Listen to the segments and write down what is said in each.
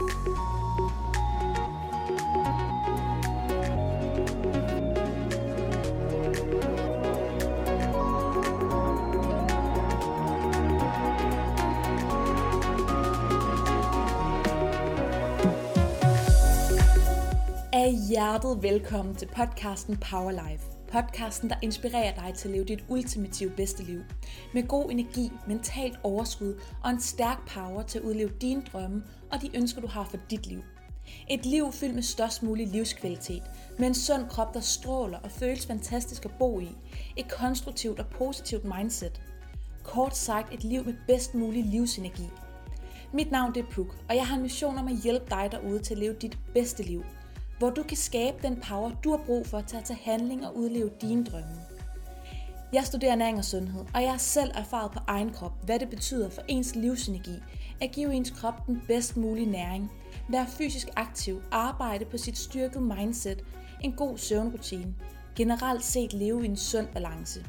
er hjertet velkommen til podcasten Power Life. Podcasten, der inspirerer dig til at leve dit ultimative bedste liv. Med god energi, mentalt overskud og en stærk power til at udleve dine drømme og de ønsker, du har for dit liv. Et liv fyldt med størst mulig livskvalitet, med en sund krop, der stråler og føles fantastisk at bo i. Et konstruktivt og positivt mindset. Kort sagt et liv med bedst mulig livsenergi. Mit navn det er Puk, og jeg har en mission om at hjælpe dig derude til at leve dit bedste liv – hvor du kan skabe den power, du har brug for til at tage handling og udleve dine drømme. Jeg studerer næring og sundhed, og jeg har selv erfaret på egen krop, hvad det betyder for ens livsenergi at give ens krop den bedst mulige næring, være fysisk aktiv, arbejde på sit styrkede mindset, en god søvnrutine, generelt set leve i en sund balance.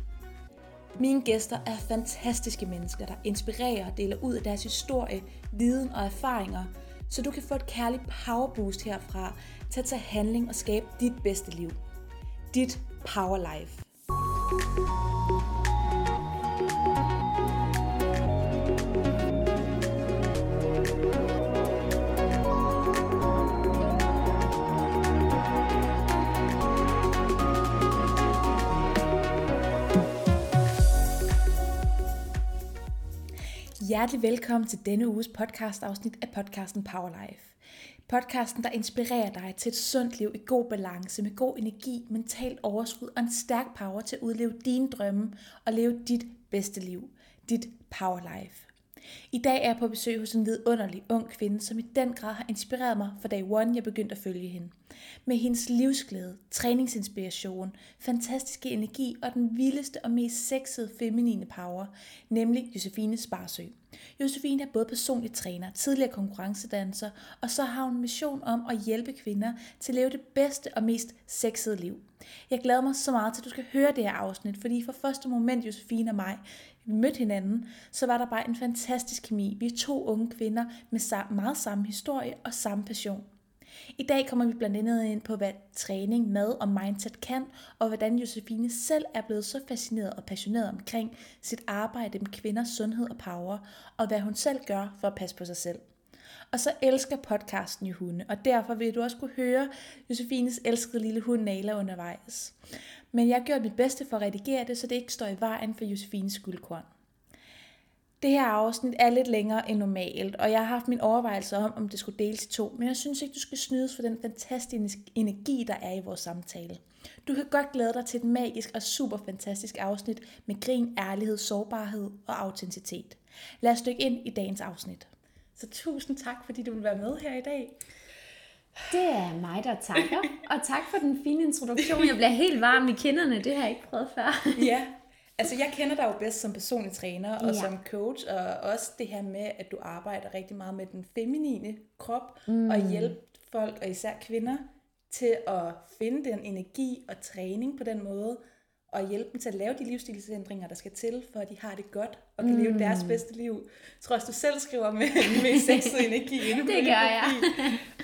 Mine gæster er fantastiske mennesker, der inspirerer og deler ud af deres historie, viden og erfaringer, så du kan få et kærligt powerboost herfra til at tage handling og skabe dit bedste liv. Dit power life. Hjertelig velkommen til denne uges podcast afsnit af podcasten Power Life. Podcasten, der inspirerer dig til et sundt liv i god balance, med god energi, mental overskud og en stærk power til at udleve dine drømme og leve dit bedste liv. Dit power life. I dag er jeg på besøg hos en vidunderlig ung kvinde, som i den grad har inspireret mig fra dag one, jeg begyndte at følge hende. Med hendes livsglæde, træningsinspiration, fantastiske energi og den vildeste og mest sexede feminine power, nemlig Josefine Sparsø. Josefine er både personlig træner, tidligere konkurrencedanser, og så har hun en mission om at hjælpe kvinder til at leve det bedste og mest sexede liv. Jeg glæder mig så meget til, at du skal høre det her afsnit, fordi for første moment, Josefine og mig, vi mødte hinanden, så var der bare en fantastisk kemi. Vi er to unge kvinder med meget samme historie og samme passion. I dag kommer vi blandt andet ind på, hvad træning, mad og mindset kan, og hvordan Josefine selv er blevet så fascineret og passioneret omkring sit arbejde med kvinders sundhed og power, og hvad hun selv gør for at passe på sig selv. Og så elsker podcasten jo hunde, og derfor vil du også kunne høre Josefines elskede lille hund Nala undervejs. Men jeg har gjort mit bedste for at redigere det, så det ikke står i vejen for Josefines guldkorn. Det her afsnit er lidt længere end normalt, og jeg har haft min overvejelse om, om det skulle deles i to, men jeg synes ikke, du skal snydes for den fantastiske energi, der er i vores samtale. Du kan godt glæde dig til et magisk og super fantastisk afsnit med grin, ærlighed, sårbarhed og autenticitet. Lad os dykke ind i dagens afsnit. Så tusind tak, fordi du vil være med her i dag. Det er mig, der takker. Og tak for den fine introduktion. Jeg bliver helt varm i kinderne. Det har jeg ikke prøvet før. ja, altså jeg kender dig jo bedst som personlig træner og ja. som coach. Og også det her med, at du arbejder rigtig meget med den feminine krop. Mm. Og hjælpe folk, og især kvinder, til at finde den energi og træning på den måde og hjælpe dem til at lave de livsstilsændringer, der skal til, for at de har det godt og kan mm. leve deres bedste liv. Jeg tror også, du selv skriver med, med sexet energi inde på Det gør jeg.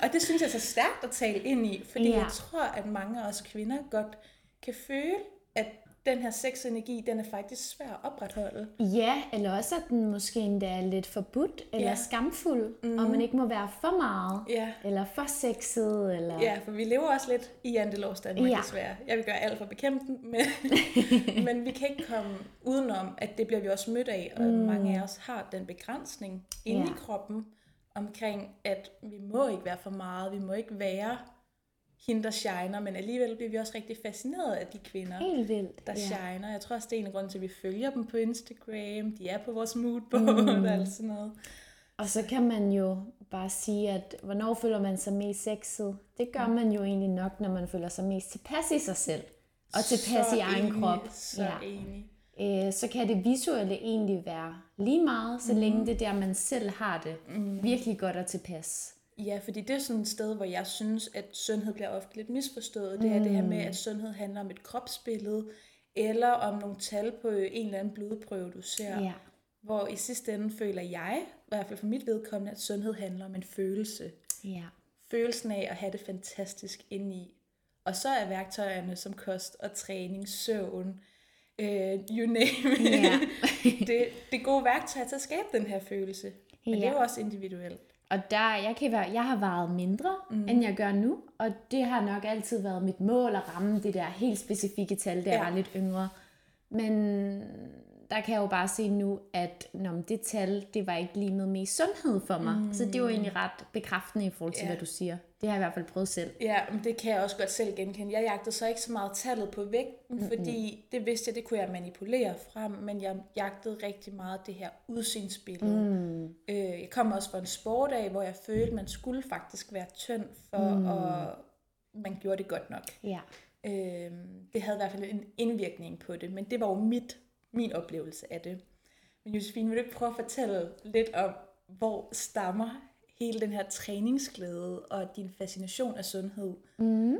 og det synes jeg er så stærkt at tale ind i, fordi ja. jeg tror, at mange af os kvinder godt kan føle, at den her sexenergi, den er faktisk svær at opretholde. Ja, eller også at den måske endda er lidt forbudt, eller ja. skamfuld, mm. og man ikke må være for meget, ja. eller for sexet. Eller... Ja, for vi lever også lidt i Andelovs Danmark, ja. desværre. Jeg vil gøre alt for at bekæmpe den, men, men vi kan ikke komme udenom, at det bliver vi også mødt af, og mm. mange af os har den begrænsning inde ja. i kroppen, omkring, at vi må ikke være for meget, vi må ikke være hende, der shiner, men alligevel bliver vi også rigtig fascineret af de kvinder, Helt vildt, der ja. shiner. Jeg tror også, det er en af grunden til, at vi følger dem på Instagram. De er på vores moodboard mm. og alt sådan noget. Og så kan man jo bare sige, at hvornår føler man sig mest sexet? Det gør mm. man jo egentlig nok, når man føler sig mest tilpas i sig selv. Og tilpas så i egen enig, krop. Så ja. enig. Øh, så kan det visuelle egentlig være lige meget, så mm. længe det der, man selv har det mm. virkelig godt og tilpas. Ja, fordi det er sådan et sted, hvor jeg synes, at sundhed bliver ofte lidt misforstået. Det er mm. det her med, at sundhed handler om et kropsbillede, eller om nogle tal på en eller anden blodprøve, du ser. Ja. Hvor i sidste ende føler jeg, i hvert fald for mit vedkommende, at sundhed handler om en følelse. Ja. Følelsen af at have det fantastisk indeni. Og så er værktøjerne som kost og træning, søvn, øh, you name it. Ja. det, det gode værktøjer til at skabe den her følelse. Men det er Ja. jo også individuelt. Og der, jeg, kan være, jeg har vejet mindre, mm. end jeg gør nu, og det har nok altid været mit mål at ramme det der helt specifikke tal, da jeg Ja. var lidt yngre. Men der kan jeg jo bare se nu, at når det tal, det var ikke lige med mest sundhed for mig. Mm. Så det var egentlig ret bekræftende i forhold til, Ja. hvad du siger. Det har jeg i hvert fald prøvet selv. Ja, men det kan jeg også godt selv genkende. Jeg jagtede så ikke så meget tallet på vægten, mm-hmm. fordi det vidste jeg, det kunne jeg manipulere frem, men jeg jagtede rigtig meget det her udsynsbillede. Mm. Øh, jeg kom også fra en sport af, hvor jeg følte, man skulle faktisk være tynd, for mm. at man gjorde det godt nok. Ja. Øh, det havde i hvert fald en indvirkning på det, men det var jo mit, min oplevelse af det. Men Josefine, vil du ikke prøve at fortælle lidt om, hvor stammer hele den her træningsglæde og din fascination af sundhed mm. øh,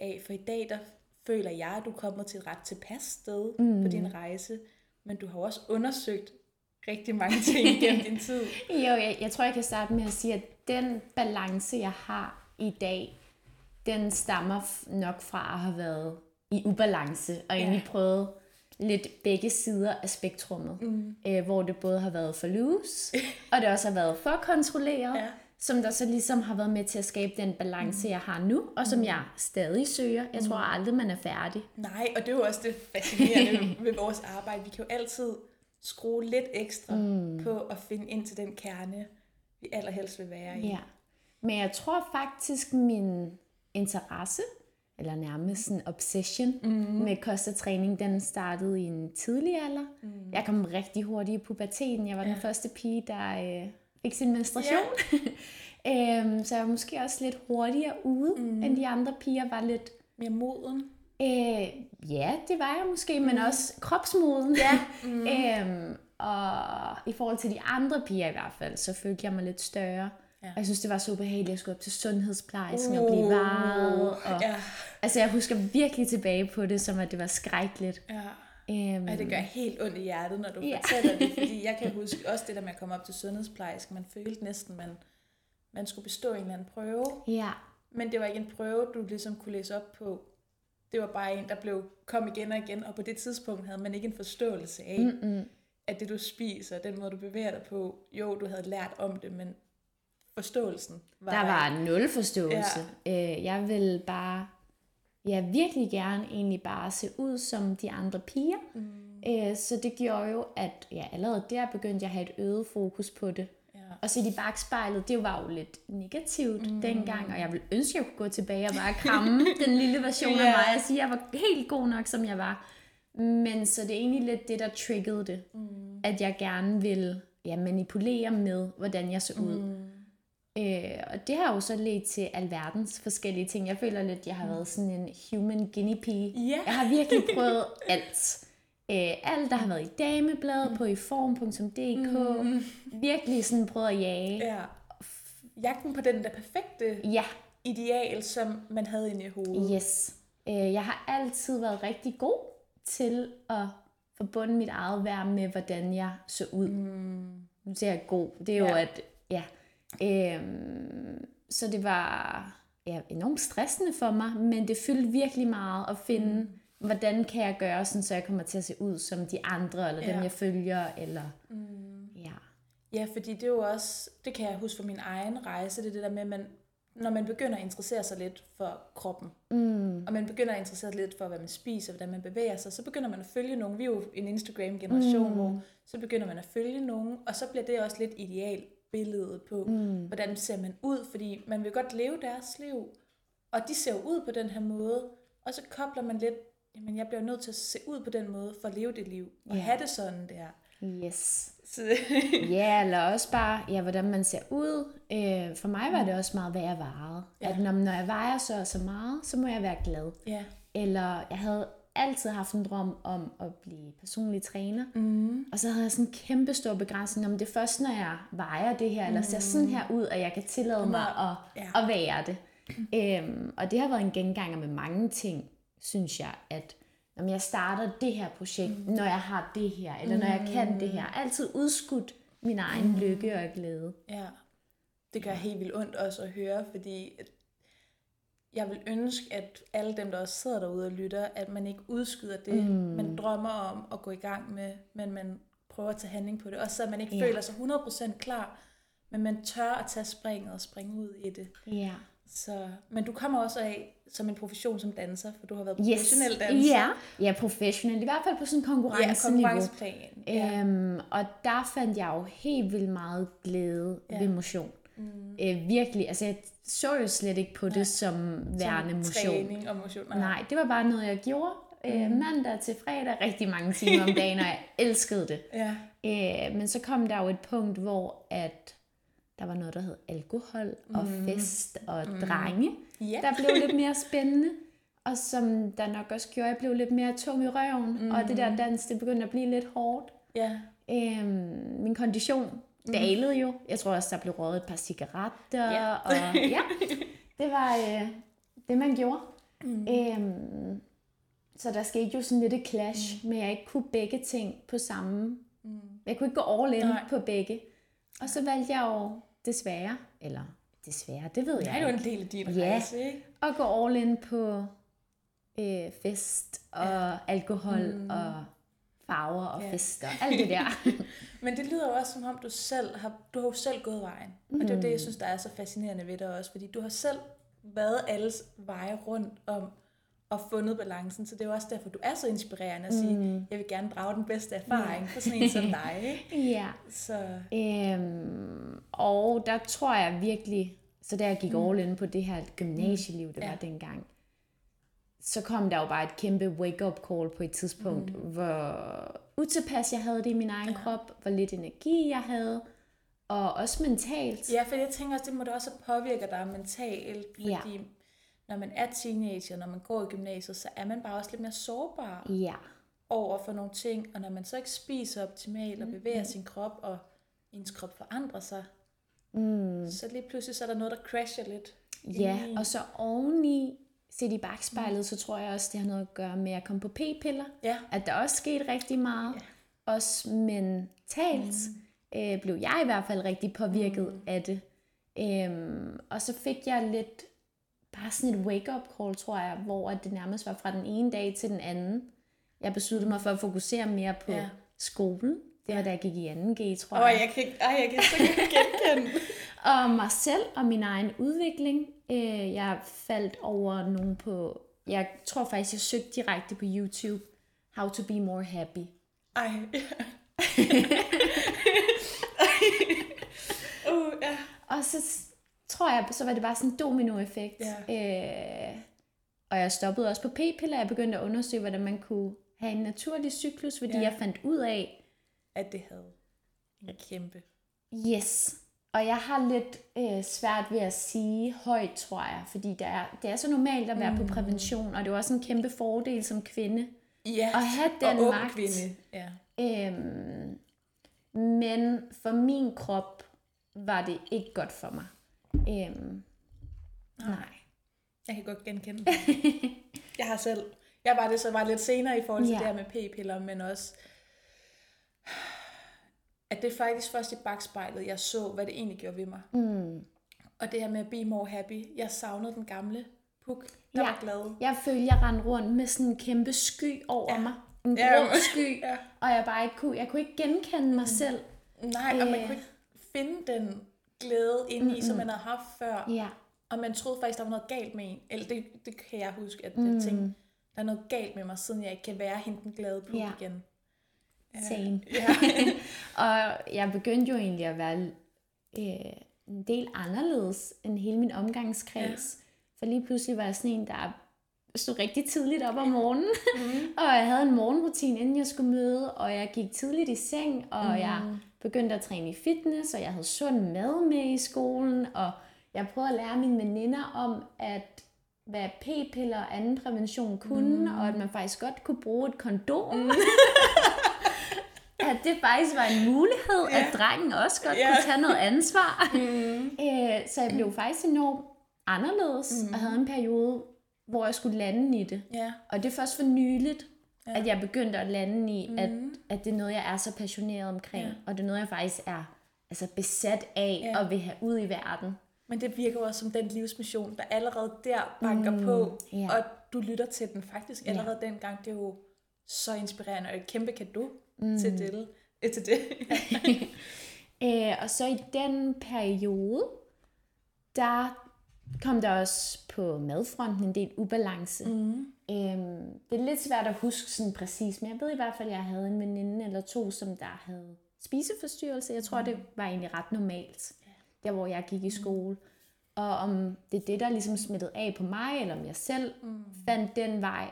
af? For i dag, der føler jeg, at du er kommet til et ret tilpas sted mm. på din rejse, men du har også undersøgt rigtig mange ting gennem din tid. Jo, jeg, jeg tror, jeg kan starte med at sige, at den balance, jeg har i dag, den stammer nok fra at have været i ubalance, og egentlig prøvet lidt begge sider af spektrummet, mm. øh, hvor det både har været for loose, og det også har været for kontrolleret, Ja. som der så ligesom har været med til at skabe den balance, mm. jeg har nu, og som jeg stadig søger. Jeg tror aldrig, man er færdig. Nej, og det er jo også det fascinerende ved vores arbejde. Vi kan jo altid skrue lidt ekstra mm. på at finde ind til den kerne, vi allerhelst vil være i. Ja. Men jeg tror faktisk, min interesse, eller nærmest en obsession mm. med kost og træning, den startede i en tidlig alder. Mm. Jeg kom rigtig hurtigt i puberteten. Jeg var ja. den første pige, der øh, fik sin menstruation. øhm, så jeg var måske også lidt hurtigere ude, mm. end de andre piger var lidt... Mere moden. Øh, ja, det var jeg måske, men også kropsmoden. Ja. Mm. øhm, og i forhold til de andre piger i hvert fald, så følte jeg mig lidt større. Ja. Og jeg synes, det var så ubehageligt at skulle op til sundhedsplejersken uh, og blive varet. Og, Ja. Altså, jeg husker virkelig tilbage på det, som at det var skrækkeligt. Ja. Øhm, Ej, det gør helt ondt i hjertet, når du Ja. fortæller det, fordi jeg kan huske også det der med at komme op til sundhedsplejersken. Man følte næsten, man, man skulle bestå en eller anden prøve, ja, men det var ikke en prøve, du ligesom kunne læse op på. Det var bare en, der blev kom igen og igen, og på det tidspunkt havde man ikke en forståelse af, Mm-mm. at det du spiser, den måde du bevæger dig på, jo, du havde lært om det, men forståelsen var der var nul forståelse. Ja. Øh, jeg ville bare, jeg virkelig gerne egentlig bare se ud som de andre piger. Mm. Øh, så det gjorde jo, at ja, allerede der begyndte jeg at have et øget fokus på det. Ja. Og se i bagspejlet, det var jo lidt negativt mm. dengang, og jeg ville ønske, at jeg kunne gå tilbage og bare kramme den lille version af Ja. mig og sige, at jeg var helt god nok, som jeg var. Men så det er egentlig lidt det, der triggede det. Mm. At jeg gerne vil ja, manipulere med, hvordan jeg så ud. Mm. Øh, og det har jo så ledt til alverdens forskellige ting. Jeg føler lidt, at jeg har været sådan en human guinea pig. Ja. Jeg har virkelig prøvet alt. Øh, alt, der har været i damebladet, på iform.dk. Mm. Virkelig sådan prøvet at jage. ja. Jagten på den der perfekte Ja, ideal, som man havde inde i hovedet. yes. Øh, jeg har altid været rigtig god til at forbunde mit eget værd med, hvordan jeg så ud. Mm. Nu siger jeg god. Det er jo Ja. at, ja. Øhm, så det var ja, enormt stressende for mig, men det fyldte virkelig meget at finde, mm. hvordan kan jeg gøre sådan, så jeg kommer til at se ud som de andre, eller ja. Dem jeg følger, eller ja. Ja, fordi det er jo også, det kan jeg huske fra min egen rejse, det er det der med, at man, når man begynder at interessere sig lidt for kroppen, mm. og man begynder at interessere sig lidt for, hvad man spiser, hvordan man bevæger sig, så begynder man at følge nogen. Vi er jo en Instagram-generation, mm. hvor så begynder man at følge nogen, og så bliver det også lidt idealbilledet på, mm. hvordan ser man ud, fordi man vil godt leve deres liv, og de ser ud på den her måde, og så kobler man lidt, jamen jeg bliver nødt til at se ud på den måde, for at leve det liv, og Ja. have det sådan der. Yes. Så, Ja, eller også bare, ja, hvordan man ser ud. Øh, for mig var det også meget, hvad jeg vejede. Ja. At når, når jeg vejer så så meget, så må jeg være glad. ja. Eller jeg havde altid haft en drøm om at blive personlig træner. Mm. Og så havde jeg sådan en kæmpe stor begrænsning om det er først, når jeg vejer det her, eller ser sådan her ud, at jeg kan tillade mig at, Ja. at være det. Øhm, og det har været en genganger med mange ting, synes jeg, at når jeg starter det her projekt, mm. når jeg har det her, eller når jeg kan det her, altid udskudt min egen mm. lykke og glæde. Ja. Det gør helt vildt ondt også at høre, fordi jeg vil ønske, at alle dem, der også sidder derude og lytter, at man ikke udskyder det, mm. man drømmer om at gå i gang med, men man prøver at tage handling på det. Også så man ikke Ja. føler sig 100% klar, men man tør at tage springet og springe ud i det. Ja. Så, men du kommer også af som en profession som danser, for du har været Yes. professionel danser. Ja, ja professionel. I hvert fald på sådan en ja konkurrenceniveau. konkurrenceplan. Ja. Øhm, og der fandt jeg jo helt vildt meget glæde Ja. ja. ved motion. Mm. Øh, virkelig, altså jeg så jo slet ikke på det som værende Som motion. Træning og motion. Nej, det var bare noget, jeg gjorde. Øh, mandag til fredag, rigtig mange timer om dagen, og jeg elskede det. Ja. Øh, men så kom der jo et punkt, hvor at der var noget, der hed alkohol og fest og drenge. Ja. Der blev lidt mere spændende. Og som der nok også gjorde, jeg blev lidt mere tung i røven. Mm. Og det der dans, det begyndte at blive lidt hårdt. Ja. Øhm, min kondition dalede jo. Jeg tror også, der blev røget et par cigaretter. Ja. Og ja, det var øh, det, man gjorde. Mm. Øhm, så der skete jo sådan lidt et clash, mm. men jeg ikke kunne begge ting på samme. Mm. Jeg kunne ikke gå all in Nej. På begge. Og så valgte jeg jo desværre, eller desværre, det ved Det jeg er jo ikke, en del af din Ja. rejse, ikke? at gå all in på øh, fest og ja. alkohol mm. og farver og Ja. fester. Alt det der. Men det lyder jo også som om, du selv har, du har jo selv gået vejen. Mm. Og det er jo det, jeg synes, der er så fascinerende ved dig også. Fordi du har selv været alles veje rundt om og fundet balancen. Så det er jo også derfor, du er så inspirerende at sige, mm. jeg vil gerne drage den bedste erfaring for sådan en som dig. Ikke? ja. Så Øhm, og der tror jeg virkelig, så da jeg gik all in på det her gymnasieliv, det Ja. var dengang, så kom der jo bare et kæmpe wake-up call på et tidspunkt, mm. hvor utilpas jeg havde det i min egen ja. krop, hvor lidt energi jeg havde, og også mentalt. ja, for jeg tænker også, det må da også påvirke dig mentalt. Fordi Ja. når man er teenager, når man går i gymnasiet, så er man bare også lidt mere sårbar. Ja. over for nogle ting, og når man så ikke spiser optimalt og bevæger sin krop, og ens krop forandrer sig, mm. så lige pludselig så er der noget, der crasher lidt. Ja, indeni. og så oveni, set i bagspejlet, mm. så tror jeg også, det har noget at gøre med at komme på p-piller. Ja. At der også skete rigtig meget. Ja. Også mentalt mm. øh, blev jeg i hvert fald rigtig påvirket mm. af det. Øhm, og så fik jeg lidt bare sådan et wake-up call, tror jeg, hvor det nærmest var fra den ene dag til den anden. Jeg besluttede mig for at fokusere mere på Ja. skolen. Det var da jeg gik i 2G, tror Åh, jeg. jeg kan, ej, jeg kan så genkende. Og mig selv og min egen udvikling. Øh, jeg faldt over nogen på... Jeg tror faktisk, jeg søgte direkte på YouTube. How to be more happy. Ej, ja. uh, ja. Og så tror jeg, så var det bare sådan en dominoeffekt. Ja. Øh, og jeg stoppede også på p-piller. Jeg begyndte at undersøge, hvordan man kunne have en naturlig cyklus, fordi ja. jeg fandt ud af, At det havde en kæmpe. yes. Og jeg har lidt øh, svært ved at sige højt, tror jeg, fordi det er, det er så normalt at være mm. på prævention, og det er også en kæmpe fordel som kvinde. Ja, At have den og magt. kvinde. Ja. Øhm, men for min krop var det ikke godt for mig. Øhm, nej. Jeg kan godt genkende det. jeg har selv. Jeg var det så var lidt senere i forhold til Ja. det her med p-piller, men også at det er faktisk først i bagspejlet, jeg så, hvad det egentlig gjorde ved mig. Mm. Og det her med at be more happy. Jeg savnede den gamle puk, der Ja. var glad. Jeg følte, jeg rendte rundt med sådan en kæmpe sky over Ja. mig. En Ja. grå sky. Ja. Og jeg bare ikke kunne, jeg kunne ikke genkende mig selv. Nej, og man Øh. kunne ikke finde den glæde inde i, som man havde haft før. Ja. Og man troede faktisk, der var noget galt med en. Eller det, det kan jeg huske, at jeg tænkte, der er noget galt med mig, siden jeg ikke kan være hende den glade puk Ja. igen. Same. Ja. og jeg begyndte jo egentlig at være øh, en del anderledes end hele min omgangskreds. Ja. For lige pludselig var jeg sådan en, der stod rigtig tidligt op om morgenen. Mm. og jeg havde en morgenrutine, inden jeg skulle møde. Og jeg gik tidligt i seng, og mm. jeg begyndte at træne i fitness, og jeg havde sund mad med i skolen. Og jeg prøvede at lære mine veninder om, at hvad p-piller og anden prævention kunne, mm. og at man faktisk godt kunne bruge et kondom. Mm. at det faktisk var en mulighed, ja. at drengen også godt Ja. kunne tage noget ansvar. Mm. øh, så jeg blev faktisk enormt anderledes, mm. og havde en periode, hvor jeg skulle lande i det. ja. Og det er først for nyligt, ja. at jeg begyndte at lande i, mm. at, at det er noget, jeg er så passioneret omkring, ja. og det er noget, jeg faktisk er altså besat af Ja. at vil have ud i verden. Men det virker også som den livsmission, der allerede der banker mm, på, ja. og du lytter til den faktisk allerede ja. dengang. Det er jo så inspirerende, og et kæmpe kado mm. til det. Øh, til det. Øh, og så i den periode, der kom der også på madfronten en del ubalance. Mm. Øhm, det er lidt svært at huske sådan præcis, men jeg ved i hvert fald, at jeg havde en veninde eller to, som der havde spiseforstyrrelse. Jeg tror, mm. det var egentlig ret normalt, der hvor jeg gik i skole. Og om det er det, der ligesom smittede af på mig, eller om jeg selv mm. fandt den vej,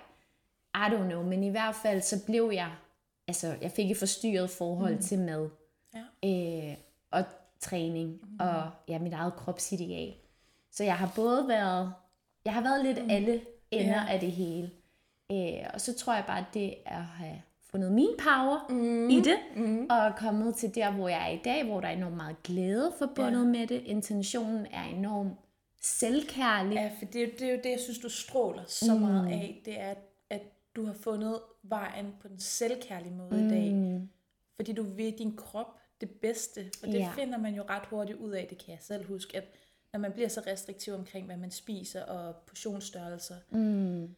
I don't know. Men i hvert fald, så blev jeg, altså jeg fik et forstyrret forhold mm. til mad. Ja. Øh, og træning, mm. og ja, mit eget kropsideal. Så jeg har både været, jeg har været lidt mm. alle ender yeah. af det hele. Øh, og så tror jeg bare, at det er at have fundet min power mm. i det, mm. og kommet til der, hvor jeg er i dag, hvor der er enormt meget glæde forbundet Ja. med det. Intentionen er enormt selvkærlig. Ja, for det er, jo, det er jo det, jeg synes, du stråler så mm. meget af. Det er, at du har fundet vejen på den selvkærlige måde mm. i dag. Fordi du vil din krop det bedste. Og det Ja. finder man jo ret hurtigt ud af, det kan jeg selv huske, at når man bliver så restriktiv omkring, hvad man spiser og portionsstørrelser, mm.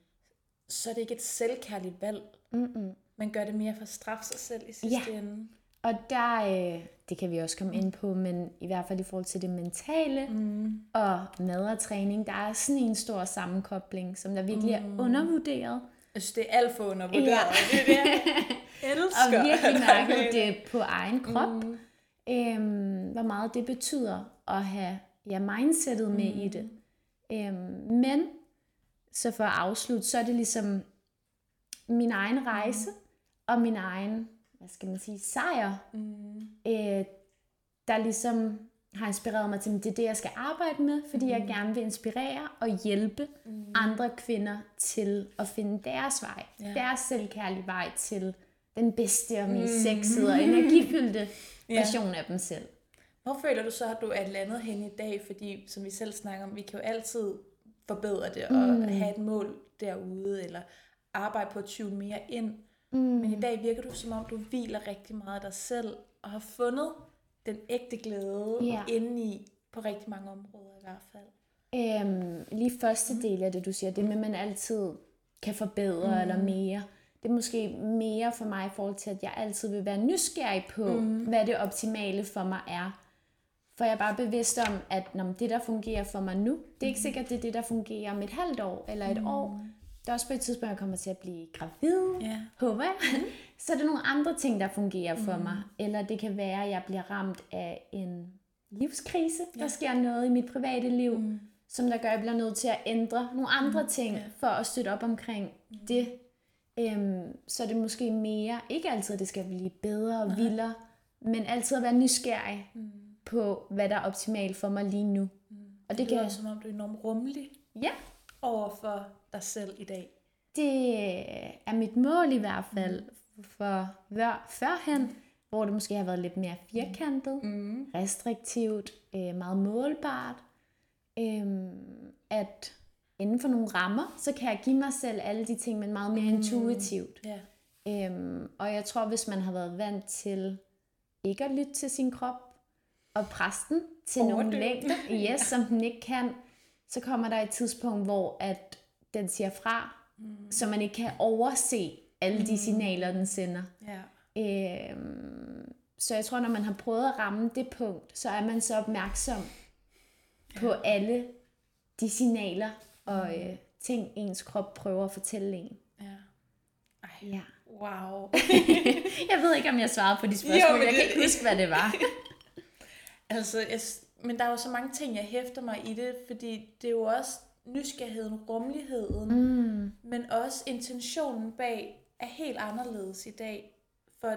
så er det ikke et selvkærligt valg. Mm-mm. Man gør det mere for at straffe sig selv i sidste Ja. ende. Og der, øh, det kan vi også komme ind på, men i hvert fald i forhold til det mentale mm. og mad og træning, der er sådan en stor sammenkobling, som der virkelig mm. er undervurderet. Jeg synes, det er alt for undervurderet. Ja. Det er det, jeg elsker. Og virkelig mærket det på egen krop, mm. øhm, hvor meget det betyder at have ja, mindsetet med mm. i det. Øhm, men, så for at afslutte, så er det ligesom min egen rejse, mm. og min egen, hvad skal man sige, sejr, mm. øh, der ligesom har inspireret mig til, at det er det, jeg skal arbejde med, fordi mm. jeg gerne vil inspirere og hjælpe mm. andre kvinder til at finde deres vej, Ja. deres selvkærlige vej til den bedste og mest sexede og energifyldte Ja. version af dem selv. Hvor føler du så, at du er landet hen i dag? Fordi, som vi selv snakker om, vi kan jo altid forbedre det og mm. have et mål derude, eller arbejde på at tune mere ind. Mm. Men i dag virker du, som om du hviler rigtig meget af dig selv, og har fundet den ægte glæde Ja. indeni på rigtig mange områder i hvert fald. Øhm, lige første del af det, du siger, det med, at man altid kan forbedre mm. eller mere. Det er måske mere for mig i forhold til, at jeg altid vil være nysgerrig på, mm. hvad det optimale for mig er. For jeg er bare bevidst om, at når det, der fungerer for mig nu, det er ikke sikkert, det er det, der fungerer om et halvt år eller et mm. år. Der er også på et tidspunkt, jeg kommer til at blive gravid, Ja. håber jeg. Så er der nogle andre ting, der fungerer for mig. Eller det kan være, at jeg bliver ramt af en livskrise. Der sker noget i mit private liv, mm. som der gør, at jeg bliver nødt til at ændre nogle andre mm. ting, Ja. for at støtte op omkring mm. det. Øhm, så er det måske mere, ikke altid, at det skal blive bedre og vildere, men altid at være nysgerrig mm. på, hvad der er optimalt for mig lige nu. Mm. Og det Det kan som om, du er enormt rummelig Ja, over for dig selv i dag. det er mit mål i hvert fald for hver, førhen, hvor det måske har været lidt mere firkantet, mm. restriktivt, øh, meget målbart. Øhm, at inden for nogle rammer, så kan jeg give mig selv alle de ting, men meget mere mm. intuitivt. Ja. Øhm, og jeg tror, hvis man har været vant til ikke at lytte til sin krop, og præsten til nogle Overdøve. længder, yes, som den ikke kan, så kommer der et tidspunkt, hvor at den siger fra, mm. så man ikke kan overse alle de signaler, den sender. ja. Øhm, så jeg tror, når man har prøvet at ramme det punkt, så er man så opmærksom på alle de signaler og øh, ting, ens krop prøver at fortælle en. ja. Ej, Ja. wow. Jeg ved ikke, om jeg svarede på de spørgsmål. Jo, men jeg kan det- ikke huske, hvad det var. Altså, jeg, men der er jo så mange ting, jeg hæfter mig i det, fordi det er jo også nysgerrigheden, rummeligheden, mm. men også intentionen bag er helt anderledes i dag for,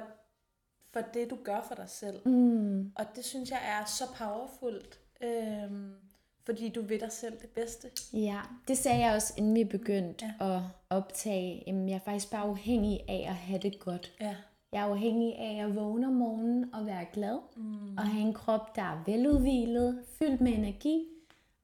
for det, du gør for dig selv. Mm. Og det synes jeg er så powerfult, øhm, fordi du ved dig selv det bedste. Ja, det sagde jeg også, inden vi begyndte Ja. at optage. Jamen, jeg er faktisk bare afhængig af at have det godt. Ja. Jeg er afhængig af at vågne om morgenen og være glad. Mm. Og have en krop, der er veludvilet, fyldt med energi.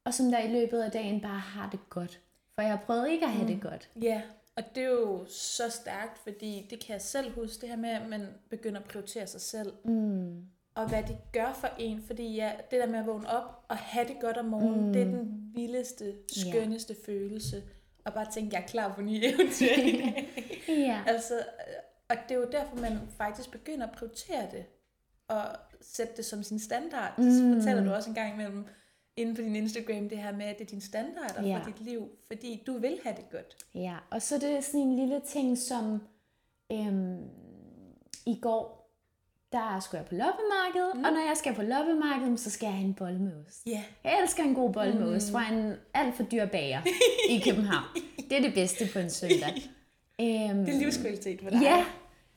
Og som der i løbet af dagen bare har det godt. For jeg har prøvet ikke at have mm. det godt. Ja, og det er jo så stærkt, fordi det kan jeg selv huske, det her med, at man begynder at prioritere sig selv. Mm. og hvad det gør for en. Fordi ja, det der med at vågne op og have det godt om morgenen, mm. det er den vildeste, skønneste yeah. følelse. Og bare tænke, jeg er klar på nye eventyr i dag. ja. Altså, og det er jo derfor, man faktisk begynder at prioritere det. Og sætte det som sin standard. Mm. Det fortæller du også en gang imellem inde på din Instagram, det her med, at det er din standard ja. for dit liv. Fordi du vil have det godt. Ja, og så er det sådan en lille ting, som øhm, i går, der skulle jeg på loppemarkedet, mm. og når jeg skal på loppemarkedet, så skal jeg have en bold med ost. Yeah. Jeg elsker en god bold med ost fra en alt for dyr bager i København. Det er det bedste på en søndag. Øhm, det er livskvalitet for dig. Ja,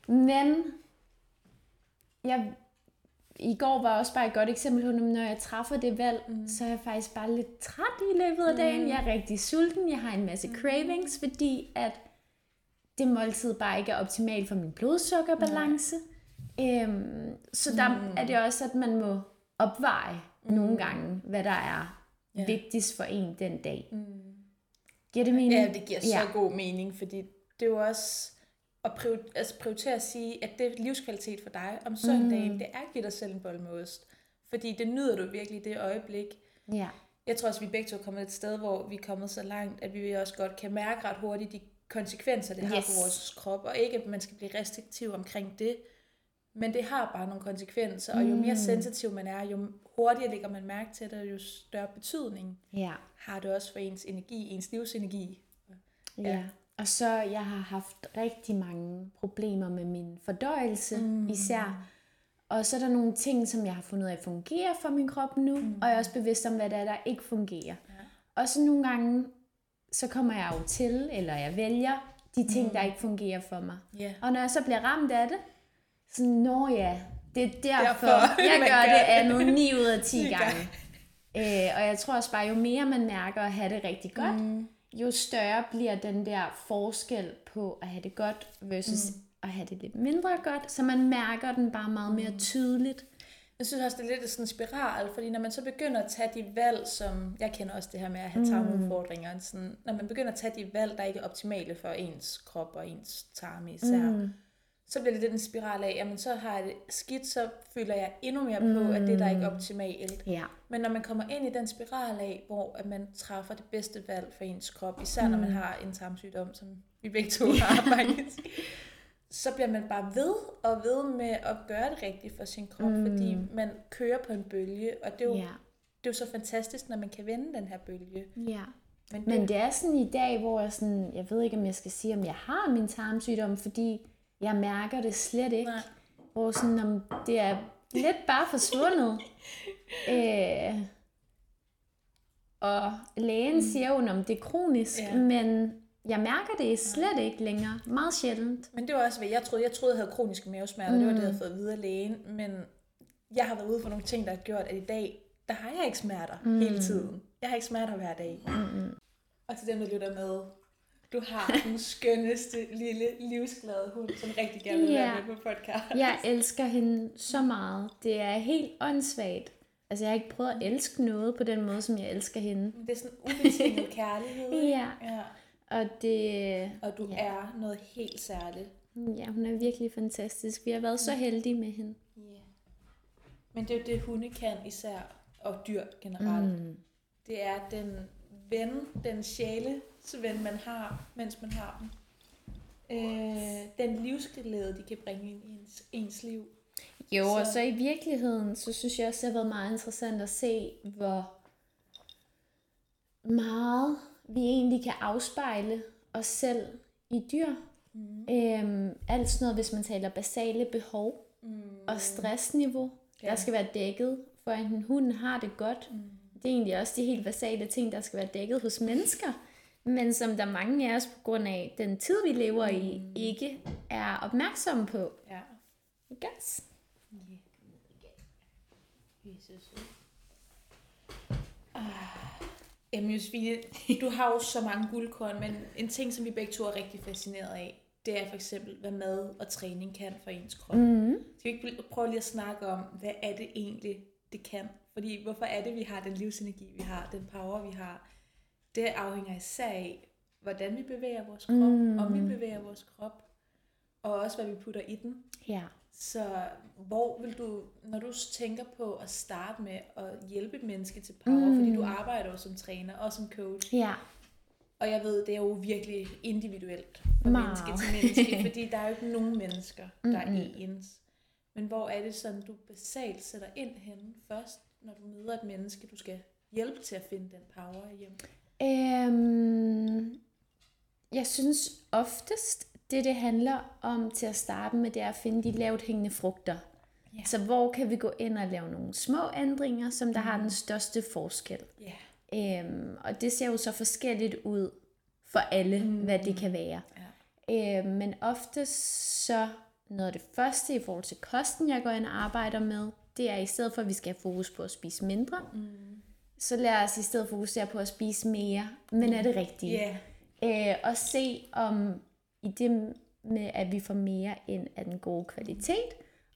men jeg, i går var også bare et godt eksempel på, når jeg træffer det valg, mm. så er jeg faktisk bare lidt træt i løbet af dagen. Mm. Jeg er rigtig sulten, jeg har en masse cravings, fordi at det måltid bare ikke er optimalt for min blodsukkerbalance. Øhm, så der mm. er det også, at man må opveje mm. nogle gange, hvad der er ja. vigtigst for en den dag. Mm. Giver det mening? Ja, det giver ja. så god mening, fordi det er jo også at prioritere, altså prioritere at sige, at det er livskvalitet for dig om søndagen, mm. det er at give dig selv en bold med ost. Fordi det nyder du virkelig i det øjeblik. Ja. Jeg tror også, vi begge to er kommet et sted, hvor vi er kommet så langt, at vi også godt kan mærke ret hurtigt de konsekvenser, det har yes. på vores krop, og ikke, at man skal blive restriktiv omkring det, men det har bare nogle konsekvenser, og jo mere mm. sensitiv man er, jo hurtigere lægger man mærke til det, og jo større betydning ja. har det også for ens energi, ens livsenergi. Ja. ja. Og så jeg har haft rigtig mange problemer med min fordøjelse mm. især. Og så er der nogle ting, som jeg har fundet ud af fungerer for min krop nu, mm. og jeg er også bevidst om, hvad der er, der ikke fungerer. Ja. Og så nogle gange så kommer jeg jo til, eller jeg vælger de ting, mm. der ikke fungerer for mig. Yeah. Og når jeg så bliver ramt af det, så nå ja, det er derfor, derfor jeg gør det andet 9 ud af 10 gange. Øh, og jeg tror også bare, jo mere man mærker at have det rigtig godt, mm. Jo større bliver den der forskel på at have det godt versus mm. at have det lidt mindre godt, så man mærker den bare meget mere mm. tydeligt. Jeg synes også, det er lidt sådan en spiral, fordi når man så begynder at tage de valg, som jeg kender også det her med at have tarmudfordringer, mm. sådan, når man begynder at tage de valg, der ikke er optimale for ens krop og ens tarme især, mm. Så bliver det den spiral af, jamen så har jeg det skidt, så føler jeg endnu mere på, mm. at det der er ikke er optimalt. Ja. Men når man kommer ind i den spiral af, hvor at man træffer det bedste valg for ens krop, især mm. når man har en tarmsygdom, som vi begge to har faktisk, så bliver man bare ved og ved med at gøre det rigtigt for sin krop, mm. fordi man kører på en bølge, og det er jo, ja. det er jo så fantastisk, når man kan vende den her bølge. Ja. Men det, Men det er sådan i dag, hvor jeg sådan, jeg ved ikke, om jeg skal sige, om jeg har min tarmsygdom, fordi jeg mærker det slet ikke. Nej. Hvor sådan, om det er lidt bare forsvundet. øh, og lægen mm. siger jo, om det er kronisk, ja. men jeg mærker det slet ikke længere. Meget sjældent. Men det var også, hvad jeg troede. Jeg troede, jeg havde kroniske mavesmerter. Mm. Det var det, jeg havde fået videre lægen. Men jeg har været ude for nogle ting, der har gjort, at i dag, der har jeg ikke smerter mm. hele tiden. Jeg har ikke smerter hver dag. Mm. Og til dem, der lytter med, du har den skønneste lille livsglade hund, som rigtig gerne vil yeah. være med på podcast. Jeg elsker hende så meget. Det er helt åndssvagt. Altså, jeg har ikke prøvet at elske noget på den måde, som jeg elsker hende. Det er sådan ubetinget kærlighed. ja. ja. Og, det, og du ja. er noget helt særligt. Ja, hun er virkelig fantastisk. Vi har været så heldige med hende. Ja. Men det er jo det, hunde kan især, og dyr generelt. Mm. Det er den ven, den sjælesven, man har, mens man har dem. Øh, den livsglæde, de kan bringe ind i ens, ens liv. Jo, så. og så i virkeligheden, så synes jeg også, det har været meget interessant at se, hvor meget vi egentlig kan afspejle os selv i dyr. Mm. Øhm, alt sådan noget, hvis man taler basale behov mm. og stressniveau, ja. der skal være dækket, for enten hunden har det godt. Mm. Det er egentlig også de helt basale ting, der skal være dækket hos mennesker, men som der mange af os på grund af den tid, vi lever mm. i, ikke er opmærksomme på. Ja. Gas. Yeah. Jesus. Ah. Jamen Josefine, du har jo så mange guldkorn, men en ting, som vi begge to er rigtig fascineret af, det er for eksempel, hvad mad og træning kan for ens krop. Mm. Skal vi ikke prøve lige at snakke om, hvad er det egentlig, det kan? Fordi hvorfor er det, vi har den livsenergi, vi har, den power, vi har? Det afhænger især af, hvordan vi bevæger vores krop, mm. om vi bevæger vores krop, og også hvad vi putter i den. Ja. Så hvor vil du, når du tænker på at starte med at hjælpe et menneske til power, mm. fordi du arbejder jo som træner og som coach, Ja. og jeg ved, det er jo virkelig individuelt fra Meget. menneske til menneske, fordi der er jo ikke nogen mennesker, der er ens. Men hvor er det sådan, du basalt sætter ind henne først, når du møder et menneske, du skal hjælpe til at finde den power hjem? Øhm, jeg synes oftest, det det handler om til at starte med, det er at finde de lavt hængende frugter. Ja. Så hvor kan vi gå ind og lave nogle små ændringer, som der har den største forskel. Ja. Øhm, og det ser jo så forskelligt ud for alle, mm. hvad det kan være. Ja. Øhm, men ofte så noget af det første i forhold til kosten, jeg går ind og arbejder med, det er i stedet for, at vi skal have fokus på at spise mindre, mm. Så lad os i stedet fokusere på at spise mere, men er det rigtige. Ja. Øh, og se om i det med, at vi får mere ind af den gode kvalitet,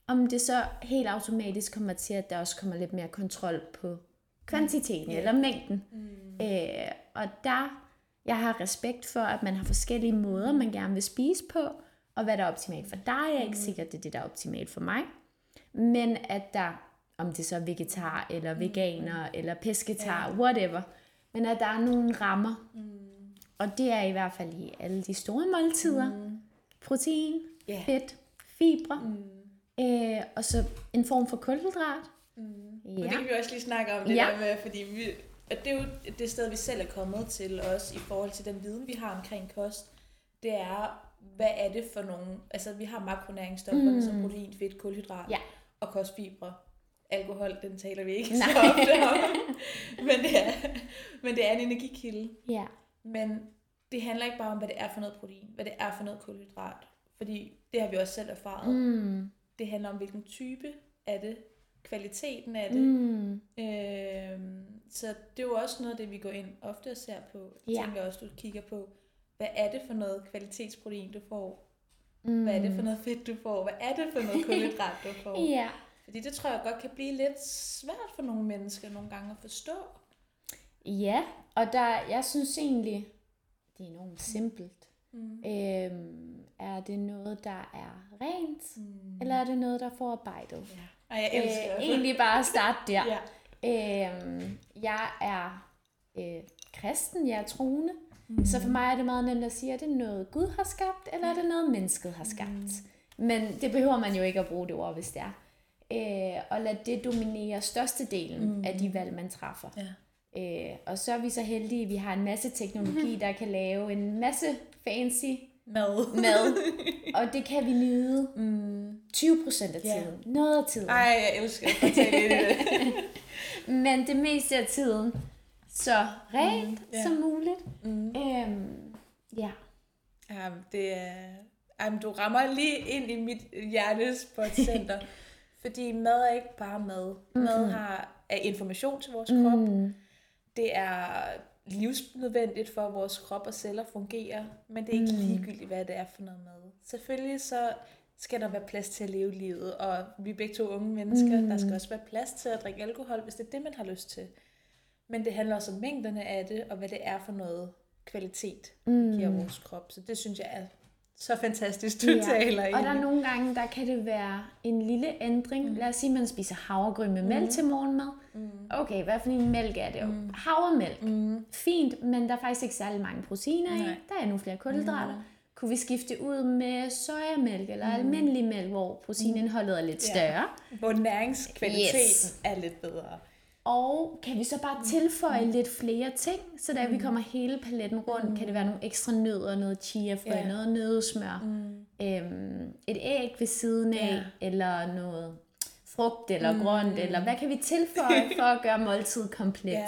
om det så helt automatisk kommer til, at der også kommer lidt mere kontrol på kvantiteten Ja. eller mængden. Mm. Øh, og der, jeg har respekt for, at man har forskellige måder, man gerne vil spise på, og hvad der er optimalt for dig, er ikke sikkert, det er det, der er optimalt for mig. Men at der, om det så er vegetar, eller veganer, eller pesketar, whatever, men at der er nogle rammer, og det er i hvert fald i alle de store måltider. Mm. Protein, Ja. fedt, fibre, mm. øh, og så en form for kulhydrat. Mm. Ja. Men det kan vi også lige snakke om, det Ja. der med, fordi vi, at det er jo det sted, vi selv er kommet til, også i forhold til den viden, vi har omkring kost. Det er, hvad er det for nogle, altså vi har makronæringsstoffer, mm. som protein, fedt, kulhydrat Ja. og kostfibre. Alkohol, den taler vi ikke Nej. så ofte om. men, det er, men det er en energikilde. Ja. Men det handler ikke bare om, hvad det er for noget protein, hvad det er for noget kulhydrat. Fordi det har vi også selv erfaret. Mm. Det handler om, hvilken type er det, kvaliteten af det. Mm. Øhm, så det er jo også noget af det, vi går ind ofte og ser på. Jeg Ja. tænker også, du kigger på, hvad er det for noget kvalitetsprotein, du får? Mm. Hvad er det for noget fedt, du får? Hvad er det for noget kulhydrat, du får? Ja. Fordi det tror jeg godt kan blive lidt svært for nogle mennesker nogle gange at forstå. Ja, og der, jeg synes egentlig, det er enormt simpelt. Mm. Øhm, er det noget, der er rent, Mm. eller er det noget, der er forarbejdet? Ja. Ej, jeg elsker Øh, egentlig bare starte der. Ja. Øhm, jeg er øh, kristen, jeg er troende. Mm. Så for mig er det meget nemt at sige, er det noget Gud har skabt, eller er det noget mennesket har skabt? Mm. Men det behøver man jo ikke at bruge det ord, hvis det er. Øh, og lad det dominere størstedelen mm. af de valg, man træffer. Ja. Øh, og så er vi så heldige, at vi har en masse teknologi, der kan lave en masse fancy Mad. mad. og det kan vi nyde Mm. 20% af Ja. tiden. Noget af tiden. Ej, jeg elsker at fortælle det. Men det meste af tiden, så rent mm, ja. som muligt. Mm. Øhm, ja. Jamen, det er... Jamen, du rammer lige ind i mit hjertespotcenter. fordi mad er ikke bare mad. Mad har, er information til vores krop. Mm, Det er livsnødvendigt for, vores krop og celler fungerer. Men det er ikke ligegyldigt, hvad det er for noget mad. Selvfølgelig så skal der være plads til at leve livet. Og vi er begge to unge mennesker. Mm. Der skal også være plads til at drikke alkohol, hvis det er det, man har lyst til. Men det handler også om mængderne af det, og hvad det er for noget kvalitet, det giver vores krop. Så det synes jeg er så fantastisk, du ja. taler Og der er nogle gange, der kan det være en lille ændring. Mm. Lad os sige, at man spiser havregryn med mælk til morgenmad. Mm. Okay, hvad for en mælk er det? Mm. Havremælk. Mm. Fint, men der er faktisk ikke særlig mange proteiner i. Nej. Der er nogle flere kulhydrater. Mm. Kunne vi skifte ud med sojamælk eller mm. almindelig mælk, hvor proteinindholdet er lidt Ja. større? Hvor næringskvaliteten Yes. er lidt bedre. Og kan vi så bare tilføje lidt flere ting, så da vi kommer hele paletten rundt, kan det være nogle ekstra nødder, noget chiafrø, Ja. noget nødsmør, øhm, et æg ved siden af, eller noget frugt eller grønt, eller hvad kan vi tilføje for at gøre måltid komplet, Ja.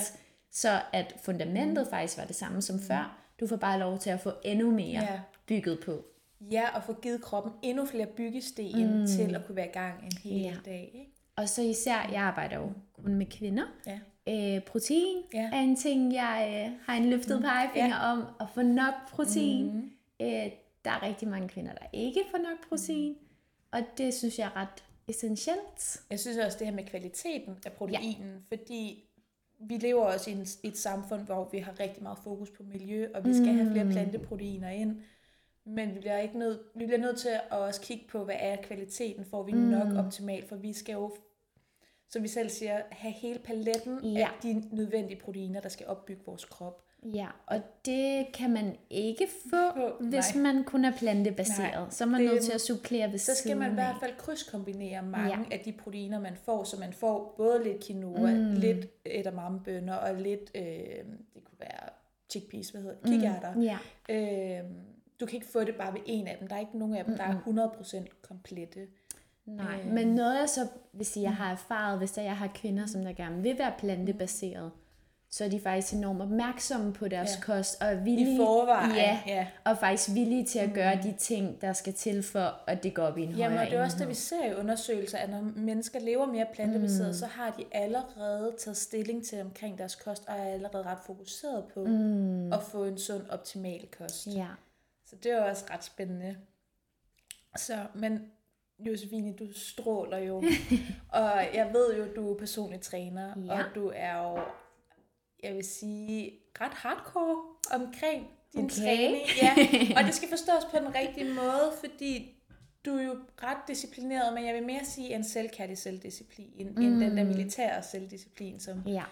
så at fundamentet faktisk var det samme som før. Du får bare lov til at få endnu mere Ja. bygget på. Ja, og få givet kroppen endnu flere byggesten mm. til at kunne være i gang en hel Ja. dag. Ikke? Og så især, jeg arbejder jo kun med kvinder. Ja. Øh, protein Ja. er en ting, jeg øh, har en løftet pegefinger om. At få nok protein. Mm. Øh, der er rigtig mange kvinder, der ikke får nok protein. Og det synes jeg er ret essentielt. Jeg synes også det her med kvaliteten af proteinen, ja. fordi vi lever også i, et samfund, hvor vi har rigtig meget fokus på miljø, og vi skal have flere planteproteiner ind. Men vi bliver, ikke nødt, vi bliver nødt til at også kigge på, hvad er kvaliteten, får vi mm. nok optimalt, for vi skal jo, som vi selv siger, have hele paletten Ja. af de nødvendige proteiner, der skal opbygge vores krop. Ja, og det kan man ikke få, Få, hvis nej. man kun er plantebaseret. Nej, Så er man det- nødt til at supplere ved Så skal man i hvert fald krydskombinere mange Ja. af de proteiner, man får, så man får både lidt quinoa, mm. lidt edamamebønner og lidt, øh, det kunne være chickpeas, hvad hedder kikærter. Mm. Ja. Øh, du kan ikke få det bare ved en af dem. Der er ikke nogen af dem, der er 100% komplette. Nej, Øh. men noget jeg så vil sige, jeg har erfaret, hvis der jeg har kvinder, som der gerne vil være plantebaseret, så er de faktisk enormt opmærksomme på deres Ja. kost, og er villige, I forvejen, ja, ja. og faktisk villige til at gøre de ting, der skal til for, at det går op i en Jamen, højere og det er også det, vi ser i undersøgelser, at når mennesker lever mere plantebaseret, mm. så har de allerede taget stilling til omkring deres kost, og er allerede ret fokuseret på mm. at få en sund, optimal kost. Ja. Så det er også ret spændende. Så, men Josefine, du stråler jo, og jeg ved jo, du er personlig træner, Ja. og du er jo, jeg vil sige, ret hardcore omkring din Okay. træning. Ja, og det skal forstås på den rigtige måde, fordi du er jo ret disciplineret, men jeg vil mere sige en selvkærlig selvdisciplin, mm. end den der militære selvdisciplin, som Ja.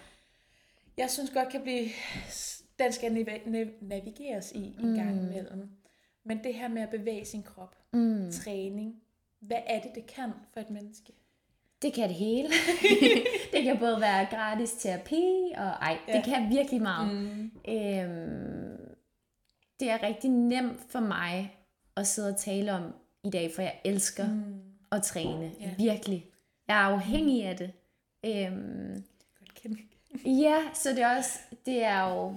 jeg synes godt kan blive, den skal navi- nav- navigeres i en gang imellem. Men det her med at bevæge sin krop, mm. træning, hvad er det, det kan for et menneske? Det kan det hele. det kan både være gratis terapi, og ej, ja. Det kan virkelig meget. Mm. Øhm, det er rigtig nemt for mig at sidde og tale om i dag, for jeg elsker mm. at træne. Ja. Virkelig. Jeg er afhængig af det. Øhm, Godt ja, så det er også, det er jo,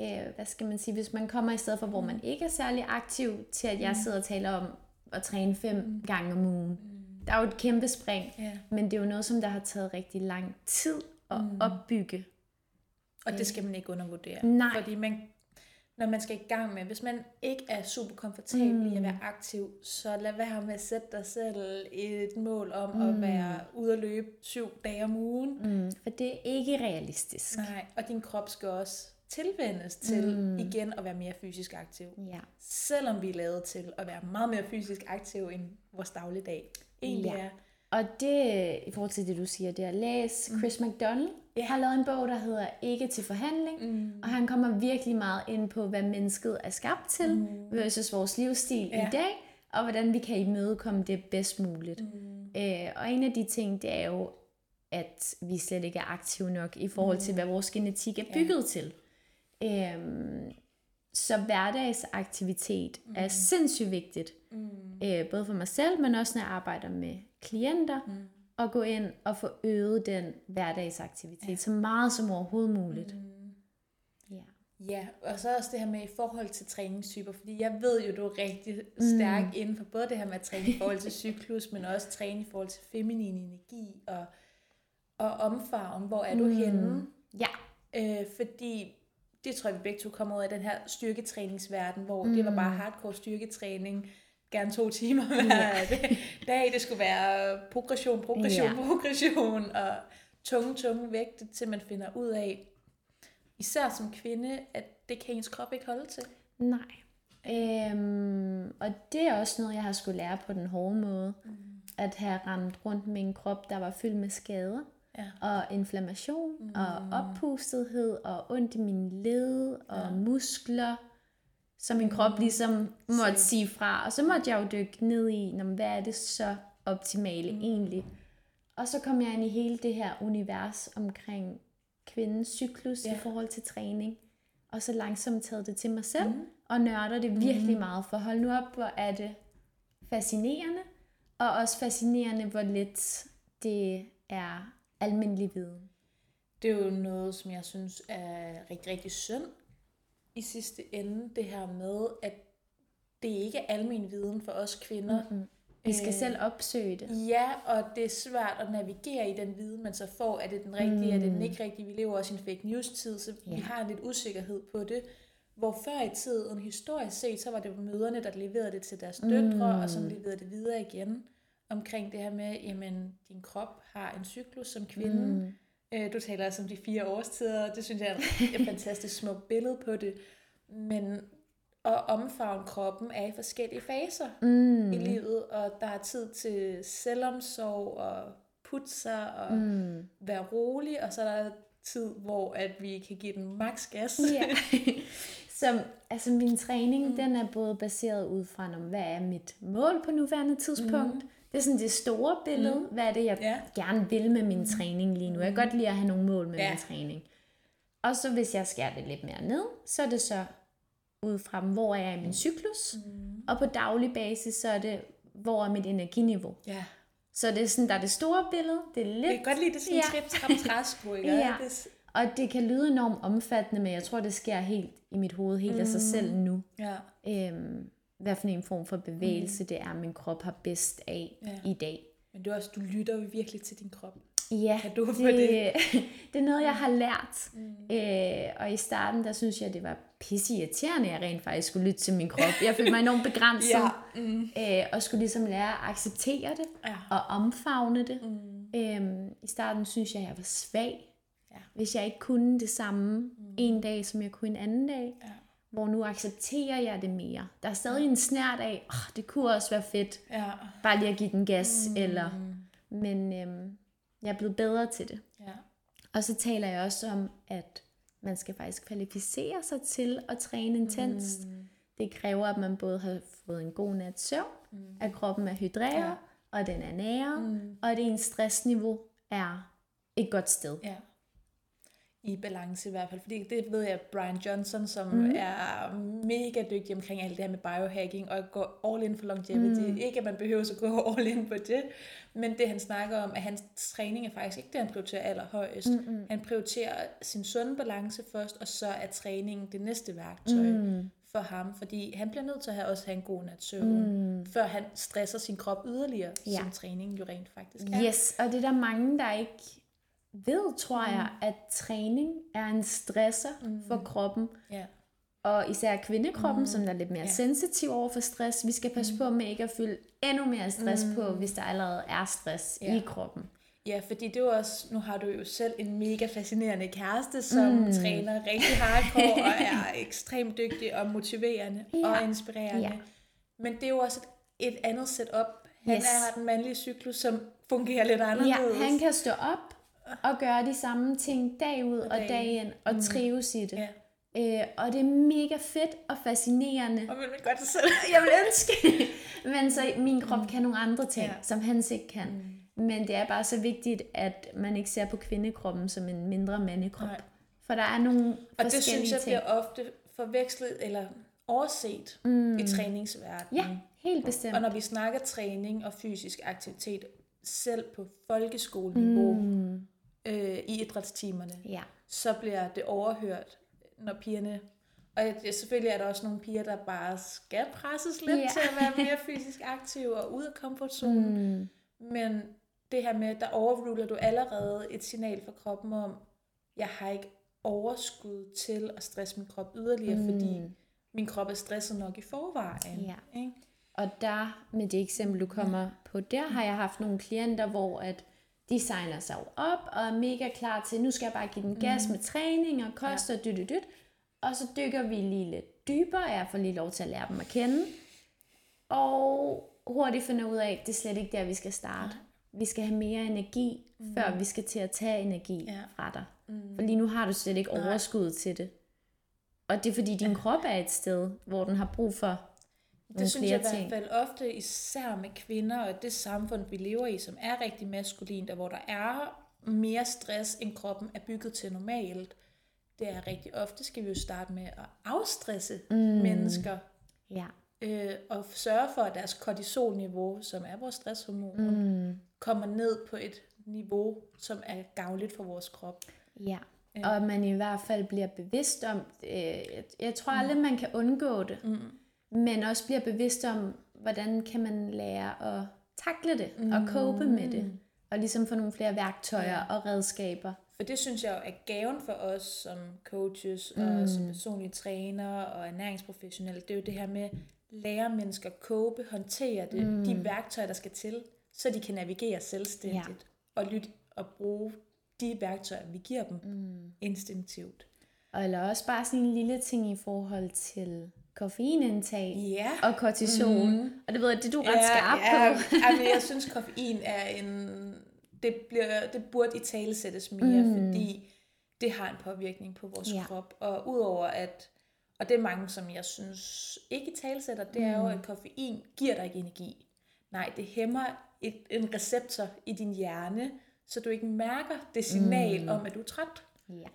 øh, hvad skal man sige, hvis man kommer i stedet for, hvor man ikke er særlig aktiv, til at jeg sidder og taler om at træne fem gange om ugen. Der er jo et kæmpe spring. Ja. Men det er jo noget, som der har taget rigtig lang tid at mm. opbygge. Og det skal man ikke undervurdere. Nej. Fordi man, når man skal i gang med, hvis man ikke er super komfortabel mm. i at være aktiv, så lad være med at sætte dig selv et mål om mm. at være ude at løbe syv dage om ugen. Mm. For det er ikke realistisk. Nej, og din krop skal også tilvendes til mm. igen at være mere fysisk aktiv. Ja. Selvom vi er lavet til at være meget mere fysisk aktiv end vores dagligdag egentlig Ja. er. Og det, i forhold til det, du siger, det er læs Chris McDonald Ja. har lavet en bog, der hedder Ikke til forhandling. Mm. Og han kommer virkelig meget ind på, hvad mennesket er skabt til, mm. versus vores livsstil ja. I dag, og hvordan vi kan imødekomme det bedst muligt. Mm. Øh, og en af de ting, det er jo, at vi slet ikke er aktive nok i forhold til, hvad vores genetik er bygget ja. til. Øhm, så hverdagsaktivitet mm. er sindssygt vigtigt. Mm. Øh, både for mig selv, men også når jeg arbejder med klienter. Mm. At gå ind og få øget den hverdagsaktivitet ja. så meget som overhovedet muligt. Mm. Ja. Ja, og så også det her med i forhold til træningstyper, fordi jeg ved jo, du er rigtig stærk mm. inden for både det her med at træne i forhold til cyklus, men også træne i forhold til feminin energi og, og omfavn. Hvor er du mm. henne? ja. Øh, fordi det tror jeg, vi begge to kommer ud af den her styrketræningsverden, hvor mm. det var bare hardcore styrketræning, gerne to timer hver ja. dag. Det skulle være progression, progression, ja. progression, og tunge, tunge vægte, til man finder ud af, især som kvinde, at det kan ens krop ikke holde til. Nej. Øhm, og det er også noget, jeg har skulle lære på den hårde måde. Mm. At have rendt rundt med en krop, der var fyldt med skader. Ja. Og inflammation, mm. og oppustethed, og ondt i mine led, og ja. muskler. Så min krop ligesom måtte sige fra. Og så måtte jeg jo dykke ned i, "Nå, men hvad er det så optimale mm. egentlig? Og så kom jeg ind i hele det her univers omkring kvindens cyklus ja. i forhold til træning. Og så langsomt taget det til mig selv, mm. og nørder det virkelig mm. meget. For hold nu op, hvor er det fascinerende, og også fascinerende, hvor lidt det er almindelig viden. Det er jo noget, som jeg synes er rigtig, rigtig synd i sidste ende, det her med, at det ikke er almen viden for os kvinder. Mm-hmm. Vi skal selv opsøge det. Ja, og det er svært at navigere i den viden, man så får. Er det den rigtige, mm. er det den ikke rigtige? Vi lever også i en fake news-tid, så ja. vi har en lidt usikkerhed på det. Hvor før i tiden, historisk set, så var det møderne, der leverede det til deres døtre, mm. og som leverede det videre igen. Omkring det her med, jamen, din krop har en cyklus som kvinde. Mm. Øh, Du taler også om de fire årstider, det synes jeg er et fantastisk smukt billede på det. Men at omfavne kroppen er i forskellige faser mm. i livet, og der er tid til selvomsorg og putte sig og mm. være rolig, og så er der tid, hvor at vi kan give den maks gas. Ja. Som, altså min træning, mm. den er både baseret ud fra, hvad er mit mål på nuværende tidspunkt. Mm. Det er sådan det store billede. Mm. Hvad er det, jeg ja. gerne vil med min træning lige nu? Jeg kan godt lide at have nogle mål med ja. min træning. Og så hvis jeg skærer det lidt mere ned, så er det så ud fra, hvor er jeg i min cyklus. Mm. Og på daglig basis, så er det, hvor er mit energiniveau. Ja. Så det er sådan, der er det store billede. Det er lidt... Jeg kan godt lide det sådan ja. trip, trap, træsko, ikke? ja. Det... Og det kan lyde enormt omfattende, men jeg tror, det sker helt i mit hoved, helt mm. af sig mm. selv nu. Ja. Øhm, hvad for en form for bevægelse mm. det er, min krop har bedst af ja. i dag. Men du, også, du lytter virkelig til din krop. Ja, kan du det, det? det er noget, jeg har lært. Mm. Øh, og i starten, der synes jeg, det var pisse irriterende, at jeg rent faktisk skulle lytte til min krop. Jeg følte mig enormt begrænset. ja. mm. øh, og skulle ligesom lære at acceptere det, ja. og omfavne det. Mm. Øh, I starten synes jeg, jeg var svag. Ja. Hvis jeg ikke kunne det samme mm. en dag, som jeg kunne en anden dag. Ja. Hvor nu accepterer jeg det mere. Der er stadig en snært af, oh, det kunne også være fedt. Ja. Bare lige at give den gas. Mm. Eller, men øhm, jeg er blevet bedre til det. Ja. Og så taler jeg også om, at man skal faktisk kvalificere sig til at træne intenst. Mm. Det kræver, at man både har fået en god nat søvn, mm. at kroppen er hydreret, ja. og den er nære, mm. og at ens stressniveau er et godt sted. Ja i balance i hvert fald. Fordi det ved jeg, Brian Johnson, som mm. er mega dygtig omkring alt det her med biohacking, og går all in for longevity. Mm. Ikke at man behøver at gå all in på det, men det han snakker om, at hans træning er faktisk ikke det, han prioriterer allerhøjest. Mm-hmm. Han prioriterer sin sunde balance først, og så er træningen det næste værktøj. Mm for ham, fordi han bliver nødt til at have, også have en god nat søvn, mm. før han stresser sin krop yderligere, ja. som træningen jo rent faktisk er. Yes, og det er der mange, der ikke ved, tror mm. jeg, at træning er en stresser mm. for kroppen. Yeah. Og især kvindekroppen, mm. som er lidt mere yeah. sensitiv over for stress. Vi skal passe mm. på med ikke at fylde endnu mere stress mm. på, hvis der allerede er stress yeah. i kroppen. Ja, fordi det er jo også, nu har du jo selv en mega fascinerende kæreste, som mm. træner rigtig hardcore og er ekstremt dygtig og motiverende ja. og inspirerende. Ja. Men det er jo også et, et andet setup. Han yes. er, har den mandlige cyklus, som fungerer lidt anderledes. Ja, han kan stå op og gøre de samme ting dag ud og, dag ind, og mm. trives i det. Ja. Øh, og det er mega fedt og fascinerende. Og vil godt selv. jeg vil ønske. Men så min krop mm. kan nogle andre ting, ja. som hans ikke kan. Mm. Men det er bare så vigtigt, at man ikke ser på kvindekroppen som en mindre mandekrop. Nej. For der er nogle Og det synes jeg bliver ofte forvekslet eller overset mm. i træningsverdenen. Ja, helt bestemt. Og når vi snakker træning og fysisk aktivitet, selv på folkeskoleniveau, mm øh, i idrætstimerne, ja. så bliver det overhørt, når pigerne... Og ja, selvfølgelig er der også nogle piger, der bare skal presses lidt ja. til at være mere fysisk aktive og ud af komfortzonen. Mm. Men det her med, der overruler du allerede et signal fra kroppen om, jeg har ikke overskud til at stresse min krop yderligere, mm. fordi min krop er stresset nok i forvejen. Ja. Ikke? Og der, med det eksempel, du kommer ja. på, der har jeg haft nogle klienter, hvor at de signer sig op og er mega klar til, nu skal jeg bare give den gas mm. med træning og kost ja. og dyt, dyt, dyt. Og så dykker vi lige lidt dybere, jeg får lige lov til at lære dem at kende. Og hurtigt finder ud af, at det er slet ikke der, vi skal starte. Vi skal have mere energi, mm. før vi skal til at tage energi ja. fra dig. Mm. For lige nu har du slet ikke overskud til det. Og det er fordi, din ja. krop er et sted, hvor den har brug for det synes jeg i hvert fald ofte, især med kvinder og det samfund, vi lever i, som er rigtig maskulint, og hvor der er mere stress, end kroppen er bygget til normalt. Det er rigtig ofte, skal vi jo starte med at afstresse mm. mennesker. Ja. Øh, og sørge for, at deres kortisolniveau, som er vores stresshormon, mm. kommer ned på et niveau, som er gavnligt for vores krop. Ja, og at man i hvert fald bliver bevidst om, øh, jeg tror aldrig, mm. man kan undgå det. Mm men også bliver bevidst om, hvordan kan man lære at takle det mm. og cope med det, og ligesom få nogle flere værktøjer og redskaber. For det synes jeg er gaven for os som coaches mm. og som personlige trænere og ernæringsprofessionelle. Det er jo det her med at lære mennesker at cope, håndtere det, mm. de værktøjer, der skal til, så de kan navigere selvstændigt ja. og lytte og bruge de værktøjer, vi giver dem mm. instinktivt. Og eller også bare sådan en lille ting i forhold til koffeinindtag Ja. og kortisol. Mm. Og det ved jeg, det er du ret skarp ja, på. Jamen, jeg synes, koffein er en... Det, bliver, det burde i tale sættes mere, mm. fordi det har en påvirkning på vores Ja. krop. Og udover at... Og det er mange, som jeg synes ikke i tale sætter, det er jo, at koffein giver dig ikke energi. Nej, det hæmmer et, en receptor i din hjerne, så du ikke mærker det signal mm. om, at du er træt. Ja.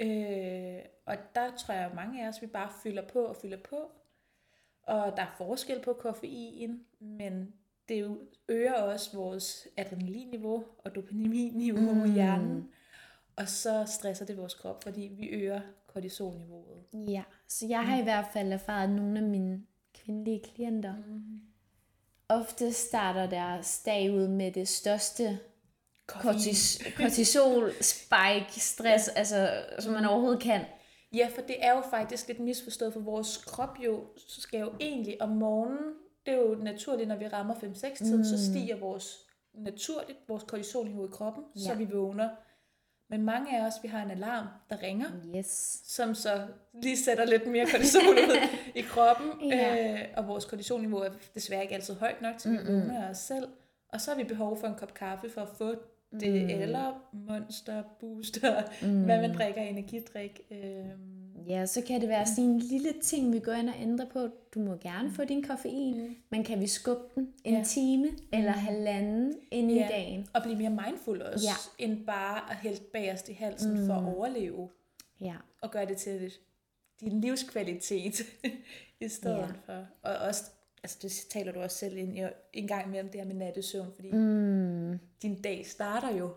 Øh, og der tror jeg, at mange af os, vi bare fylder på og fylder på. Og der er forskel på koffein, men det øger også vores adrenalinniveau og dopaminniveau mm. i hjernen. Og så stresser det vores krop, fordi vi øger kortisolniveauet. ja, så jeg har i hvert fald erfaret, at nogle af mine kvindelige klienter mm. ofte starter deres dag ud med det største kortis, kortisol, spike, stress, altså, som man overhovedet kan. Ja, for det er jo faktisk lidt misforstået, for vores krop jo skal jo egentlig om morgenen, det er jo naturligt, når vi rammer 5-6 tiden, mm. så stiger vores naturligt vores kortisolniveau i kroppen, ja. så vi vågner. Men mange af os, vi har en alarm, der ringer, Yes. som så lige sætter lidt mere kortisol ud i kroppen. Ja. øh, og vores kortisolniveau er desværre ikke altid højt nok, til vi vågner os selv. Og så har vi behov for en kop kaffe for at få det, mm. eller monster, booster, mm. hvad man drikker, energidrik. Øh, Ja, så kan det være sådan en lille ting, vi går ind og ændrer på. Du må gerne få din koffein, mm. men kan vi skubbe den en Ja. time eller halvanden ind i dagen? Og blive mere mindful også, Ja. end bare at hælde bagerst i halsen mm. for at overleve. Ja. Og gøre det til din livskvalitet i stedet Ja. for. Og også, altså det taler du også selv ind i en gang imellem det her med nattesøvn, fordi Mm. din dag starter jo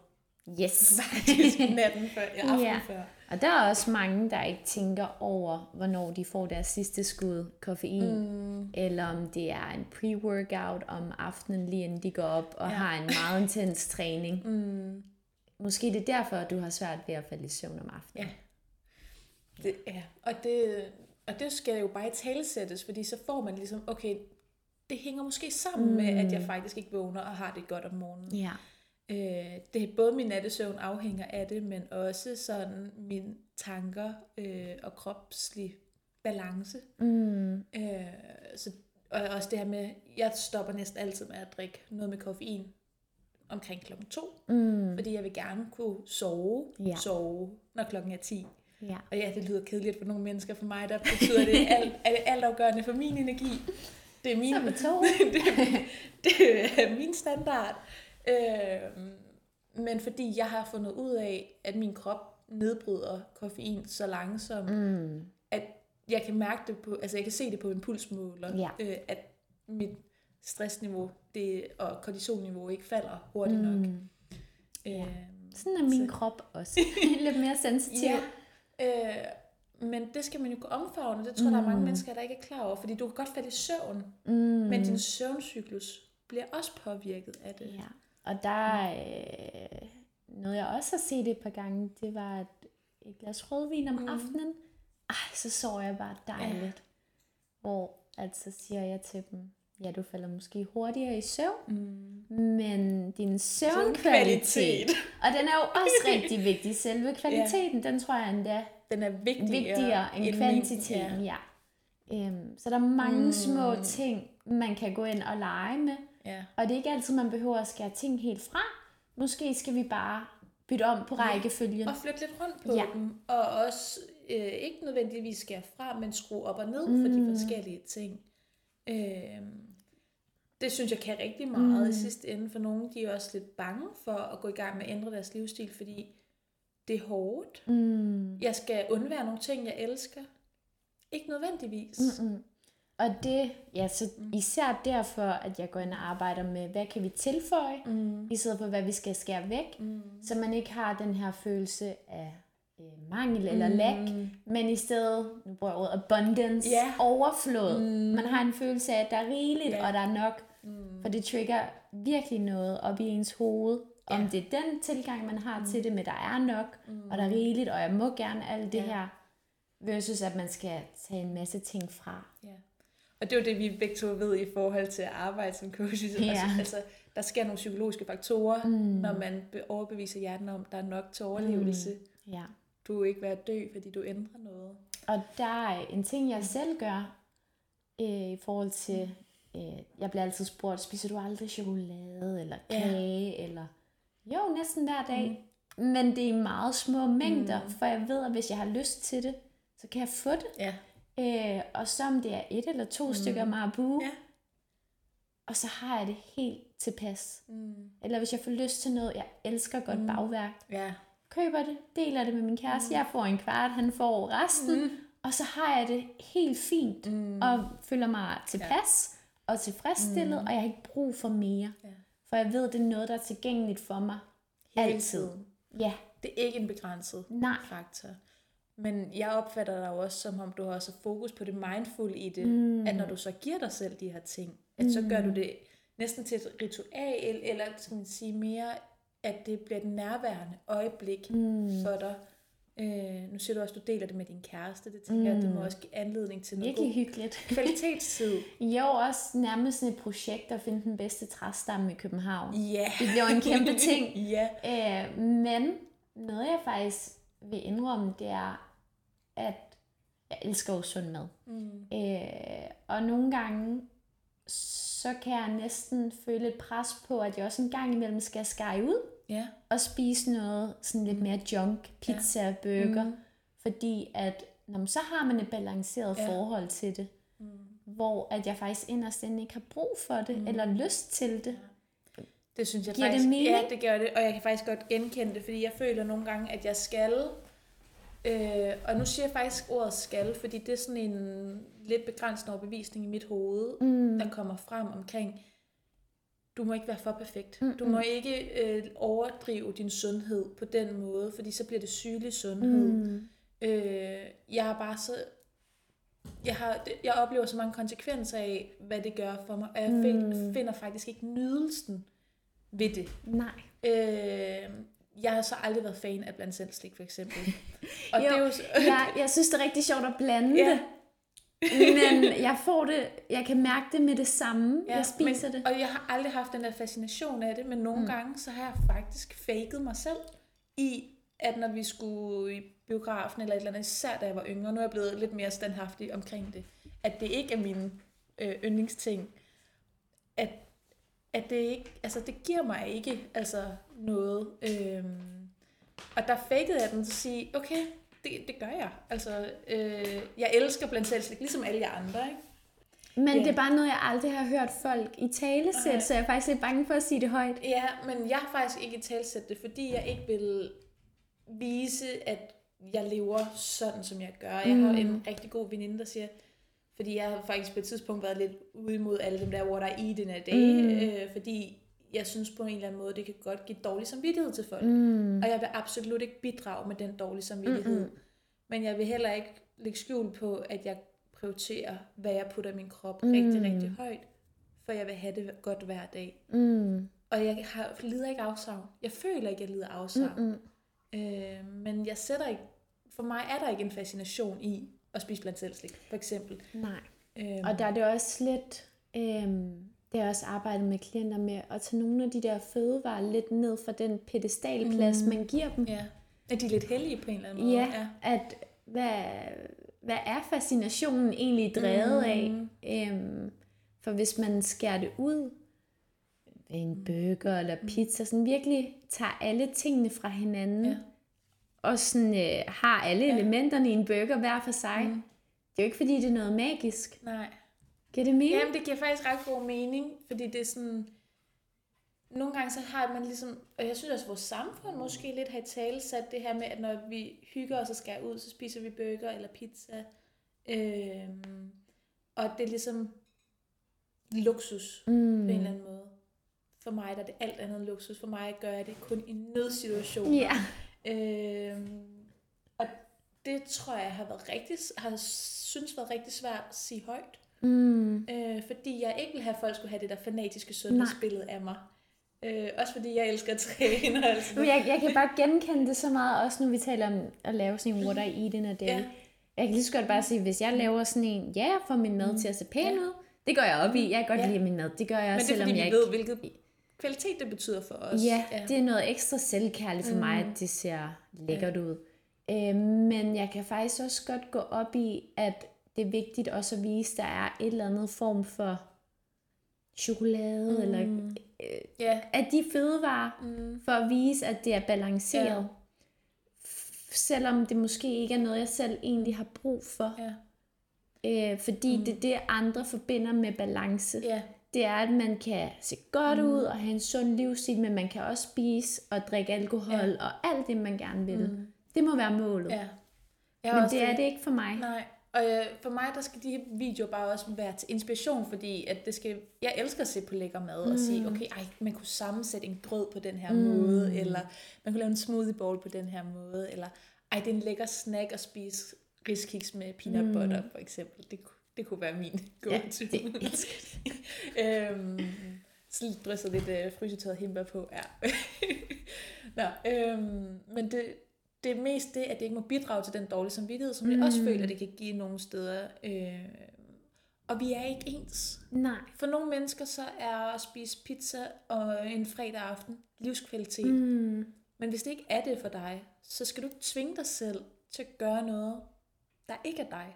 Yes. faktisk natten før, ja, aften Ja. før. Og der er også mange, der ikke tænker over, hvornår de får deres sidste skud koffein. Mm. Eller om det er en pre-workout om aftenen, lige inden de går op og ja. har en meget intens træning. Mm. Måske det er derfor, at du har svært ved at falde i søvn om aftenen. Ja. Det, ja. Og, det, og det skal jo bare i talesættes, fordi så får man ligesom, okay, det hænger måske sammen mm. med, at jeg faktisk ikke vågner og har det godt om morgenen. Ja. Øh, det er både min nattesøvn afhænger af det, men også sådan mine tanker øh, og kropslig balance. Mm. Øh, så, og også det her med, jeg stopper næsten altid med at drikke noget med koffein omkring klokken to, Mm. fordi jeg vil gerne kunne sove, Ja. sove, når klokken er 10. Ja. Og ja, det lyder kedeligt for nogle mennesker. For mig, der betyder det alt, er det altafgørende for min energi. Det er min, Så det, det er min standard. Øh, men fordi jeg har fundet ud af, at min krop nedbryder koffein så langsomt, Mm. at jeg kan mærke det på, altså jeg kan se det på min pulsmåler, Ja. øh, at mit stressniveau det, og kortisolniveau ikke falder hurtigt nok. Mm. Øh, Sådan er min krop også. Lidt mere sensitiv. Ja, øh, men det skal man jo kunne omfavne. Det tror jeg, der er mange mennesker, der ikke er klar over. Fordi du kan godt falde i søvn, Mm. men din søvncyklus bliver også påvirket af det. Ja, og der er øh, noget, jeg også har set et par gange, det var et, et glas rødvin om mm. aftenen. Ej, så sover jeg bare dejligt. Ja. Hvor at så siger jeg til dem, ja, du falder måske hurtigere i søvn, mm. men din søvnkvalitet, og den er jo også rigtig vigtig, selve kvaliteten, den tror jeg endda Den er vigtigere, vigtigere end min- kvantiteten, ja. Øhm, så der er mange mm. små ting, man kan gå ind og lege med, Ja. og det er ikke altid, man behøver at skære ting helt fra. Måske skal vi bare bytte om på rækkefølgen. Og flytte lidt rundt på Ja. ja. dem. Og også øh, ikke nødvendigvis skære fra, men skrue op og ned mm. for de forskellige ting. Øh, det synes jeg kan rigtig meget mm. i sidste ende, for nogle de er også lidt bange for at gå i gang med at ændre deres livsstil, fordi det er hårdt. Mm. Jeg skal undvære nogle ting, jeg elsker. Ikke nødvendigvis. Mm-mm. Og det, ja, så især derfor, at jeg går ind og arbejder med, hvad kan vi tilføje, mm. i stedet for, hvad vi skal skære væk, mm. så man ikke har den her følelse af øh, mangel eller Mm. lack, men i stedet, nu bruger jeg ordet abundance, Ja. overflod. Mm. Man har en følelse af, at der er rigeligt, Ja. og der er nok, mm. for det trigger virkelig noget op i ens hoved, om Ja. det er den tilgang, man har mm. til det, med der er nok, mm. og der er rigeligt, og jeg må gerne alt det Ja. her, versus at man skal tage en masse ting fra. Ja. Og det er jo det, vi begge to ved i forhold til at arbejde som coaches. Ja. Altså, altså, der sker nogle psykologiske faktorer, mm. når man be- overbeviser hjernen om, der er nok til overlevelse. Mm. Ja. Du vil ikke være dø, fordi du ændrer noget. Og der er en ting, jeg selv gør, øh, i forhold til, øh, jeg bliver altid spurgt, spiser du aldrig chokolade eller kage, ja. eller jo, næsten hver dag. Mm. Men det er i meget små mængder, mm. for jeg ved, at hvis jeg har lyst til det, så kan jeg få det. Ja. Øh, og så om det er et eller to mm. stykker marabu, Ja. og så har jeg det helt tilpas. Mm. Eller hvis jeg får lyst til noget, jeg elsker godt mm. bagværk, Ja. køber det, deler det med min kæreste, mm. jeg får en kvart, han får resten, mm. og så har jeg det helt fint, mm. og føler mig tilpas ja. og tilfredsstillet, mm. og jeg har ikke brug for mere. Ja. For jeg ved, det er noget, der er tilgængeligt for mig. Hele Altid. tiden. Ja, Det er ikke en begrænset Nej. faktor. Men jeg opfatter dig jo også, som om du har også fokus på det mindful i det. Mm. At når du så giver dig selv de her ting, at så gør du det næsten til et ritual, eller skal man sige mere, at det bliver et nærværende øjeblik mm. for dig. Øh, nu siger du også, at du deler det med din kæreste. Det tænker mm. jeg, det må også give anledning til noget virkelig hyggeligt. kvalitetstid. Jo, også nærmest sådan et projekt at finde den bedste træstamme i København. Ja. Det bliver en kæmpe ting. ja. Øh, men noget jeg faktisk vil indrømme, det er, at jeg elsker jo sund mad. Mm. Øh, og nogle gange, så kan jeg næsten føle et pres på, at jeg også en gang imellem skal skære ud Ja. og spise noget sådan lidt mere junk, pizza, ja. burger. Mm. Mm. Fordi at, når så har man et balanceret Ja. ja. forhold til det. Mm. Hvor at jeg faktisk inderst inde ikke har brug for det, mm. eller lyst til det. Det synes jeg Giver det faktisk, mening? ja, det gør det, og jeg kan faktisk godt genkende det, fordi jeg føler nogle gange, at jeg skal, øh, og nu siger jeg faktisk ordet skal, fordi det er sådan en lidt begrænsende overbevisning i mit hoved, mm. der kommer frem omkring, du må ikke være for perfekt. Mm-mm. Du må ikke øh, overdrive din sundhed på den måde, fordi så bliver det sygelig sundhed. Mm. Øh, jeg har bare så jeg, har, jeg oplever så mange konsekvenser af, hvad det gør for mig, og jeg mm. finder faktisk ikke nydelsen ved det. Nej. Øh, jeg har så aldrig været fan af blandt selv slik, for eksempel. Og jo, det er jo, jeg, jeg synes, det er rigtig sjovt at blande Ja. det. Men jeg får det, jeg kan mærke det med det samme. Ja, jeg spiser men, det. Og jeg har aldrig haft den der fascination af det, men nogle mm. gange, så har jeg faktisk faket mig selv i, at når vi skulle i biografen eller et eller andet, især da jeg var yngre, nu er jeg blevet lidt mere standhaftig omkring det, at det ikke er mine øh, yndlingsting, at, at det ikke, altså det giver mig ikke altså noget. Øhm, og der fakede jeg den til at sige, okay, det, det gør jeg. Altså, øh, jeg elsker blandt selv ligesom alle jer andre, ikke? Men Ja. det er bare noget, jeg aldrig har hørt folk i tale Nej. sætte, så jeg er faktisk lidt bange for at sige det højt. Ja, men jeg har faktisk ikke talsæt det, fordi jeg ikke vil vise, at jeg lever sådan, som jeg gør. Jeg har en rigtig god veninde, der siger, fordi jeg har faktisk på et tidspunkt været lidt ude imod alle dem der, what I eat in a day, mm. øh, fordi jeg synes på en eller anden måde, det kan godt give dårlig samvittighed til folk. Mm. Og jeg vil absolut ikke bidrage med den dårlige samvittighed. Mm-mm. Men jeg vil heller ikke lægge skjul på, at jeg prioriterer, hvad jeg putter i min krop mm. rigtig, rigtig højt, for jeg vil have det godt hver dag. Mm. Og jeg har, lider ikke afsavn. Jeg føler ikke, at jeg lider afsavn. Mm-mm. Øh, men jeg sætter ikke, for mig er der ikke en fascination i at spise blandt selv slik, for eksempel. Nej. Øhm, Og der er det også lidt, øhm, det er også arbejdet med klienter med at tage nogle af de der fødevarer lidt ned fra den pedestalplads, mm. man giver dem. ja. Er de lidt heldige på en eller anden måde? Ja, at hvad, hvad er fascinationen egentlig drevet Mm. af? Øhm, for hvis man skærer det ud, en burger eller pizza, sådan virkelig tager alle tingene fra hinanden, Ja. og sådan, øh, har alle Ja. elementerne i en burger hver for sig. Mm. Det er jo ikke fordi, det er noget magisk. Nej. Giver det mening? Jamen, det giver faktisk ret god mening, fordi det er sådan... Nogle gange så har man ligesom, og jeg synes også, at vores samfund måske lidt har i tale sat det her med, at når vi hygger os og skal ud, så spiser vi burger eller pizza. Øhm, og det er ligesom luksus mm. på en eller anden måde. For mig der er det alt andet luksus. For mig gør jeg det kun i nødsituationer. Ja. Øhm, og det tror jeg har været rigtig, har synes været rigtig svært at sige højt. Mm. Øh, fordi jeg ikke vil have, at folk skulle have det der fanatiske sundhedsbillede af mig. Øh, også fordi jeg elsker at træne. og alt sådan Men noget. jeg, jeg kan bare genkende det så meget, også når vi taler om at lave sådan en what I eat in a day. Ja. Jeg kan lige så godt bare sige, hvis jeg laver sådan en, ja, jeg får min mad til at se pæn ud, det går jeg op i. Jeg kan godt Ja. lide min mad. Det gør jeg Men det er selvom fordi, jeg vi ikke... ved, hvilket kvalitet det betyder for os. Ja, det er noget ekstra selvkærligt for mig, Mm. at det ser lækkert ud. Øh, men jeg kan faktisk også godt gå op i, at det er vigtigt også at vise, at der er et eller andet form for chokolade, mm. eller øh, Ja. at de fødevarer, Mm. for at vise, at det er balanceret. F- Selvom det måske ikke er noget, jeg selv egentlig har brug for. Ja. Øh, fordi mm. det er det, andre forbinder med balance. Ja. Det er, at man kan se godt Mm. ud og have en sund livsstil, men man kan også spise og drikke alkohol og alt det, man gerne vil. Mm. Det må være målet. Ja. Jeg Men det er det ikke for mig. Nej. Og øh, for mig, der skal de her videoer bare også være til inspiration, fordi at det skal, jeg elsker at se på lækker mad og sige, okay, ej, man kunne sammensætte en grød på den her mm. måde, eller man kunne lave en smoothie bowl på den her måde, eller ej, det er en lækker snack at spise riskiks med peanut mm. butter, for eksempel. Det, det kunne være min go-to. Ja, det elsker øhm, så lidt drysset lidt øh, frysetøjet himber på, ja. Nå, øhm, men det, det er mest det, at det ikke må bidrage til den dårlige samvittighed, som mm. jeg også føler, det kan give nogle steder. Øh, og vi er ikke ens. Nej. For nogle mennesker så er at spise pizza og en fredag aften livskvalitet. Mm. Men hvis det ikke er det for dig, så skal du ikke tvinge dig selv til at gøre noget, der ikke er dig.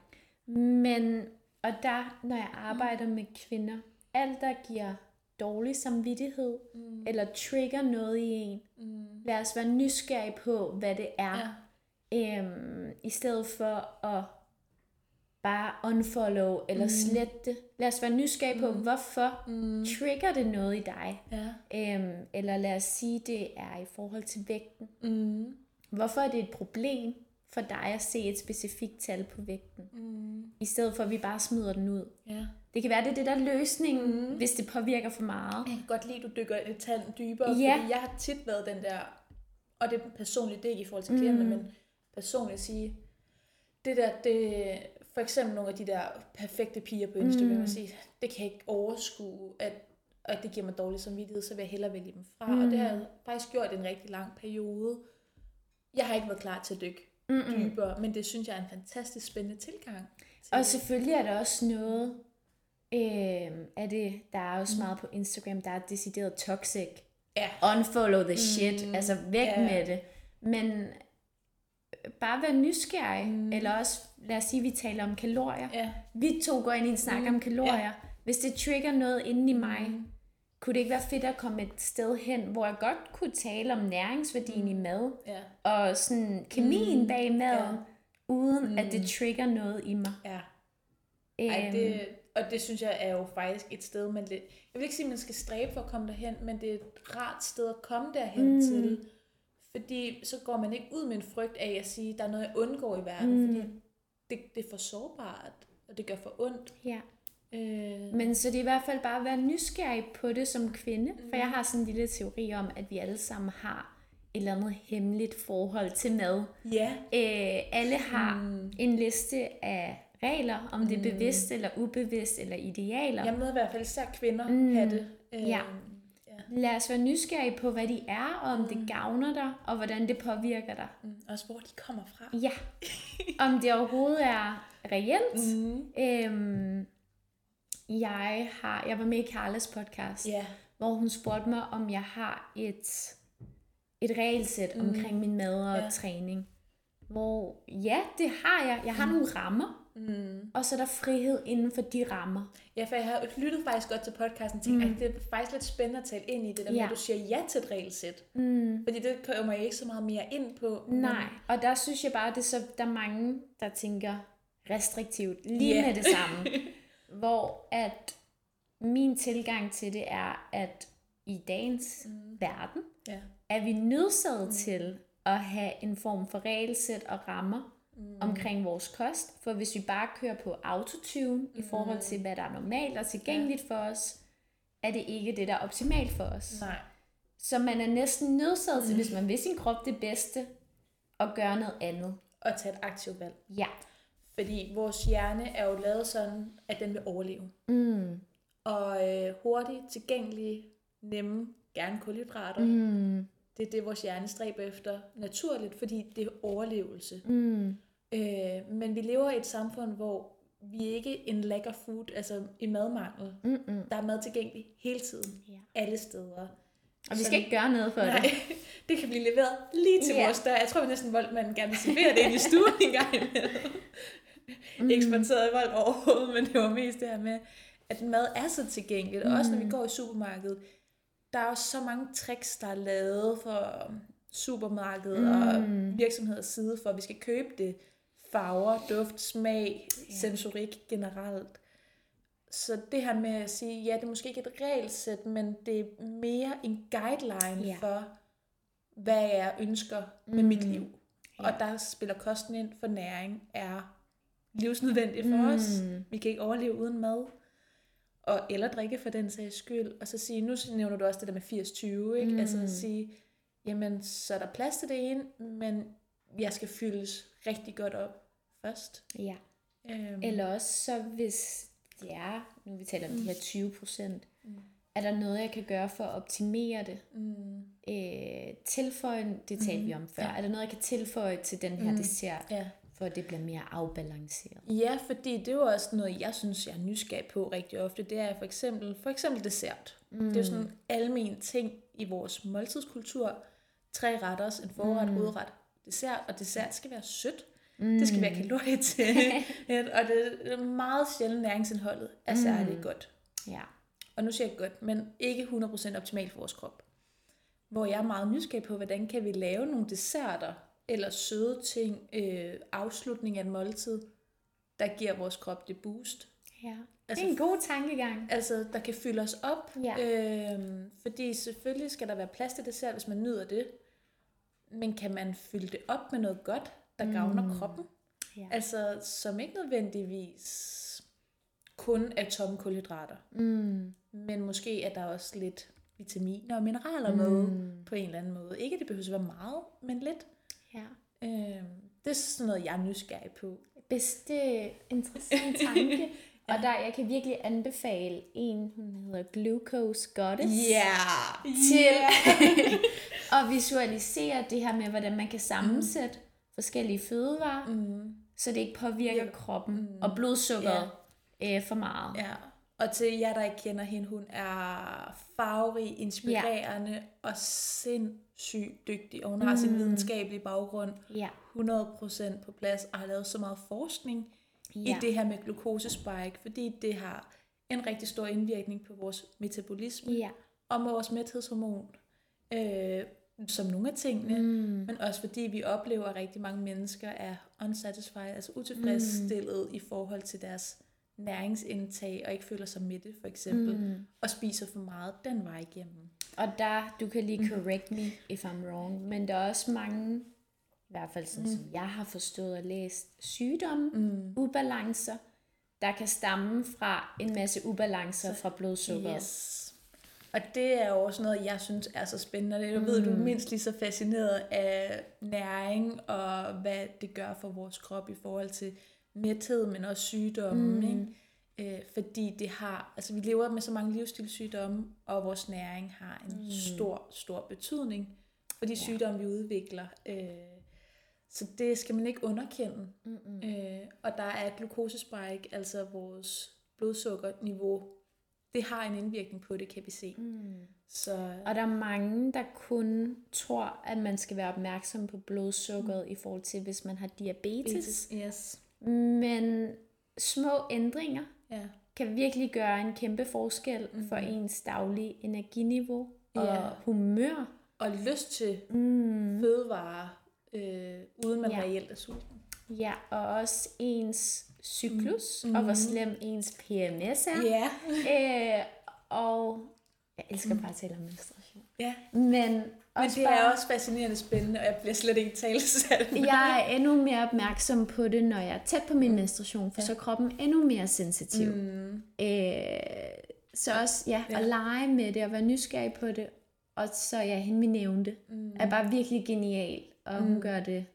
Men, og der, når jeg arbejder med kvinder, alt der giver dårlig samvittighed, mm. eller trigger noget i en, Mm. lad os være nysgerrige på, hvad det er, Ja. øhm, i stedet for at bare unfollow eller mm. slette det. Lad os være nysgerrige på, hvorfor Mm. trigger det noget i dig. Ja. Øhm, eller lad os sige, det er i forhold til vægten. Mm. Hvorfor er det et problem for dig at se et specifikt tal på vægten, Mm. i stedet for at vi bare smider den ud? Ja. Det kan være, det er det der er løsningen, mm. hvis det påvirker for meget. Jeg kan godt lide, at du dykker et tand dybere, Ja. fordi jeg har tit været den der, og det er personligt, det er ikke i forhold til klienter, Mm. men personligt at sige, det der, det, for eksempel nogle af de der perfekte piger på Instagram, mm. sige, det kan jeg ikke overskue, at, at det giver mig dårlig samvittighed, så vil jeg hellere vælge dem fra. Mm. Og det har jeg faktisk gjort i en rigtig lang periode. Jeg har ikke været klar til at dykke Mm-mm. dybere, men det synes jeg er en fantastisk spændende tilgang. Til Og selvfølgelig er der også noget øh, af det, der er også meget på Instagram, der er decideret toxic. Ja. Unfollow the shit, Mm, altså væk ja. med det. Men øh, bare være nysgerrig, Mm. eller også, lad os sige, vi taler om kalorier. Ja. Vi to går ind i en snak Mm, om kalorier. Hvis det trigger noget inde i mig, Mm. kunne det ikke være fedt at komme et sted hen, hvor jeg godt kunne tale om næringsværdien i mad, Ja. og sådan kemien Mm, bag maden, ja. uden Mm. at det trigger noget i mig. Ja. Ej, Øhm, det, og det synes jeg er jo faktisk et sted, man lidt, jeg vil ikke sige, at man skal stræbe for at komme derhen, men det er et rart sted at komme derhen mm. til. Fordi så går man ikke ud med en frygt af at sige, at der er noget, jeg undgår i verden, mm. fordi det, det er for sårbart, og det gør for ondt. Ja. Øh, Men så det er i hvert fald bare at være nysgerrig på det som kvinde. For jeg har sådan en lille teori om, at vi alle sammen har et eller andet hemmeligt forhold til mad. ja, Øh, alle har mm. en liste af regler, om det er bevidst eller ubevidst eller idealer. jeg møder i hvert fald især kvinder mm. have det. Øh, Ja. ja. Lad os være nysgerrige på, hvad de er, og om det gavner dig, og hvordan det påvirker dig. Mm. Også hvor de kommer fra. Ja. Om det overhovedet er reelt. Mm. Øhm, jeg, har, jeg var med i Carlas podcast, Ja. hvor hun spurgte mig, om jeg har et, et regelsæt mm. omkring min mad og ja. træning. Hvor ja, det har jeg. Jeg har mm. nogle rammer, Mm. og så er der frihed inden for de rammer. Ja, for jeg har lyttet faktisk godt til podcasten og tænkt, mm. at det er faktisk lidt spændende at tale ind i det der med, Ja. at du siger ja til et regelsæt. Mm. Fordi det kommer jeg ikke så meget mere ind på. men- Nej, og der synes jeg bare, det er så, der er mange, der tænker restriktivt lige Ja. med det samme. hvor at min tilgang til det er, at i dagens mm. verden, Ja. er vi nødsaget mm. til at have en form for regelsæt og rammer mm. omkring vores kost. For hvis vi bare kører på autotune mm. i forhold til, hvad der er normalt og tilgængeligt ja. for os, er det ikke det, der er optimalt for os. Nej. Så man er næsten nødsaget mm. til, hvis man vil sin krop det bedste, at gøre noget andet. Og tage et aktivt valg. Ja. Fordi vores hjerne er jo lavet sådan, at den vil overleve. Mm. Og øh, hurtigt, tilgængelige, nemme, gerne kulhydrater. Mm. Det er det, vores hjerne stræber efter naturligt, fordi det er overlevelse. Mm. Øh, men vi lever i et samfund, hvor vi ikke er en lack of food, altså i madmangel. Mm-mm. Der er mad tilgængelig hele tiden, Ja. alle steder. Og vi Så- skal ikke gøre noget for Nej, det. det kan blive leveret lige til Ja. vores dør. Jeg tror vi næsten, Voltmanden gerne vil servere det ind i stuen en gang imellem. mm. ikke vold overhovedet, men det var mest det her med, at mad er så tilgængeligt. Mm. Og også når vi går i supermarkedet, der er jo så mange tricks, der er lavet for supermarkedet mm. og virksomheders side, for at vi skal købe det. Farver, duft, smag, yeah. sensorik generelt. Så det her med at sige, ja, det er måske ikke et regelsæt, men det er mere en guideline yeah. for, hvad jeg ønsker med mm. mit liv. Yeah. Og der spiller kosten ind for næring, er livsnødvendigt for mm. os. Vi kan ikke overleve uden mad. Og, eller drikke for den sags skyld. Og så sige, nu nævner du også det der med 80-20, ikke? Mm. Altså at sige, jamen så er der plads til det ene, men jeg skal fyldes rigtig godt op først. Ja. Øhm. Eller også så hvis det er, nu vi taler om mm. de her 20 procent, mm. er der noget, jeg kan gøre for at optimere det? Mm. Øh, tilføje, det talte mm. vi om før, ja. er der noget, jeg kan tilføje til den her mm. dessert? Ja at det bliver mere afbalanceret. Ja, fordi det er jo også noget, jeg synes, jeg er nysgerrig på rigtig ofte. Det er for eksempel, for eksempel dessert. Mm. Det er jo sådan en almen ting i vores måltidskultur. Tre retter, en forret, mm. udret, dessert. Og dessert skal være sødt. Mm. Det skal være kalorier til. og det er meget sjældent næringsindholdet er særlig mm. godt. Ja. Og nu siger jeg godt, men ikke 100% optimalt for vores krop. Hvor jeg er meget nysgerrig på, hvordan kan vi lave nogle desserter, eller søde ting, øh, afslutning af en måltid, der giver vores krop det boost. Ja, altså, det er en god tankegang. Altså, der kan fylde os op. Ja. Øh, fordi selvfølgelig skal der være plads til dessert, hvis man nyder det. Men kan man fylde det op med noget godt, der mm. gavner kroppen? Ja. Altså, som ikke nødvendigvis kun er tomme kulhydrater. Mm. Men måske er der også lidt vitaminer og mineraler mm. med på en eller anden måde. Ikke, at det behøver at være meget, men lidt. Ja. Øh, det er sådan noget, jeg er nysgerrig på. Bedste interessant tanke. ja. Og der, jeg kan virkelig anbefale en, hun hedder Glucose Goddess. Yeah. Til yeah. at visualisere det her med, hvordan man kan sammensætte mm. forskellige fødevarer, mm. så det ikke påvirker yeah. kroppen mm. og blodsukkeret yeah. øh, for meget. Ja. Og til jer, der ikke kender hende, hun er farverig, inspirerende ja. og sindssygt dygtig. Og hun har mm. sin videnskabelige baggrund ja. 100% på plads og har lavet så meget forskning ja. i det her med glukosespike, fordi det har en rigtig stor indvirkning på vores metabolisme ja. og med vores mæthedshormon. Øh, som nogle af tingene, mm. men også fordi vi oplever, at rigtig mange mennesker er unsatisfied, altså utilfredsstillet mm. i forhold til deres næringsindtag, og ikke føler sig mætte, for eksempel, mm. og spiser for meget den vej igennem. Og der, du kan lige mm. correct me if I'm wrong, men der er også mange, i hvert fald sådan mm. som jeg har forstået og læst, sygdomme, mm. ubalancer, der kan stamme fra en masse ubalancer fra blodsukker. Yes. Og det er jo også noget, jeg synes er så spændende. Det mm. ved du mindst lige så fascineret af næring og hvad det gør for vores krop i forhold til mæthed, men også sygdomme. Mm. Ikke? Øh, fordi det har, altså vi lever med så mange livsstilssygdomme, og vores næring har en mm. stor, stor betydning for de ja. sygdomme, vi udvikler. Øh, så det skal man ikke underkende. Mm-hmm. Øh, og der er glukosespike, altså vores blodsukkerniveau, det har en indvirkning på det, kan vi se. Mm. Så... Og der er mange, der kun tror, at man skal være opmærksom på blodsukkeret mm. i forhold til, hvis man har diabetes. Yes. Men små ændringer ja. kan virkelig gøre en kæmpe forskel mm. for ens daglige energiniveau og ja. humør. Og lyst til mm. fødevarer, øh, uden man ja. reelt er sulten. Ja, og også ens cyklus, mm. og hvor slem ens PMS er. Ja. øh, og jeg elsker bare at tale om menstruation. Ja. Men men det er også fascinerende spændende, og jeg bliver slet ikke talesat. Jeg er endnu mere opmærksom på det, når jeg er tæt på min menstruation, for ja. så er kroppen endnu mere sensitiv. Mm. Øh, så også ja, ja. at lege med det og være nysgerrig på det. Og så ja, hende vi nævnte, mm. er bare virkelig genial, og hun mm. gør det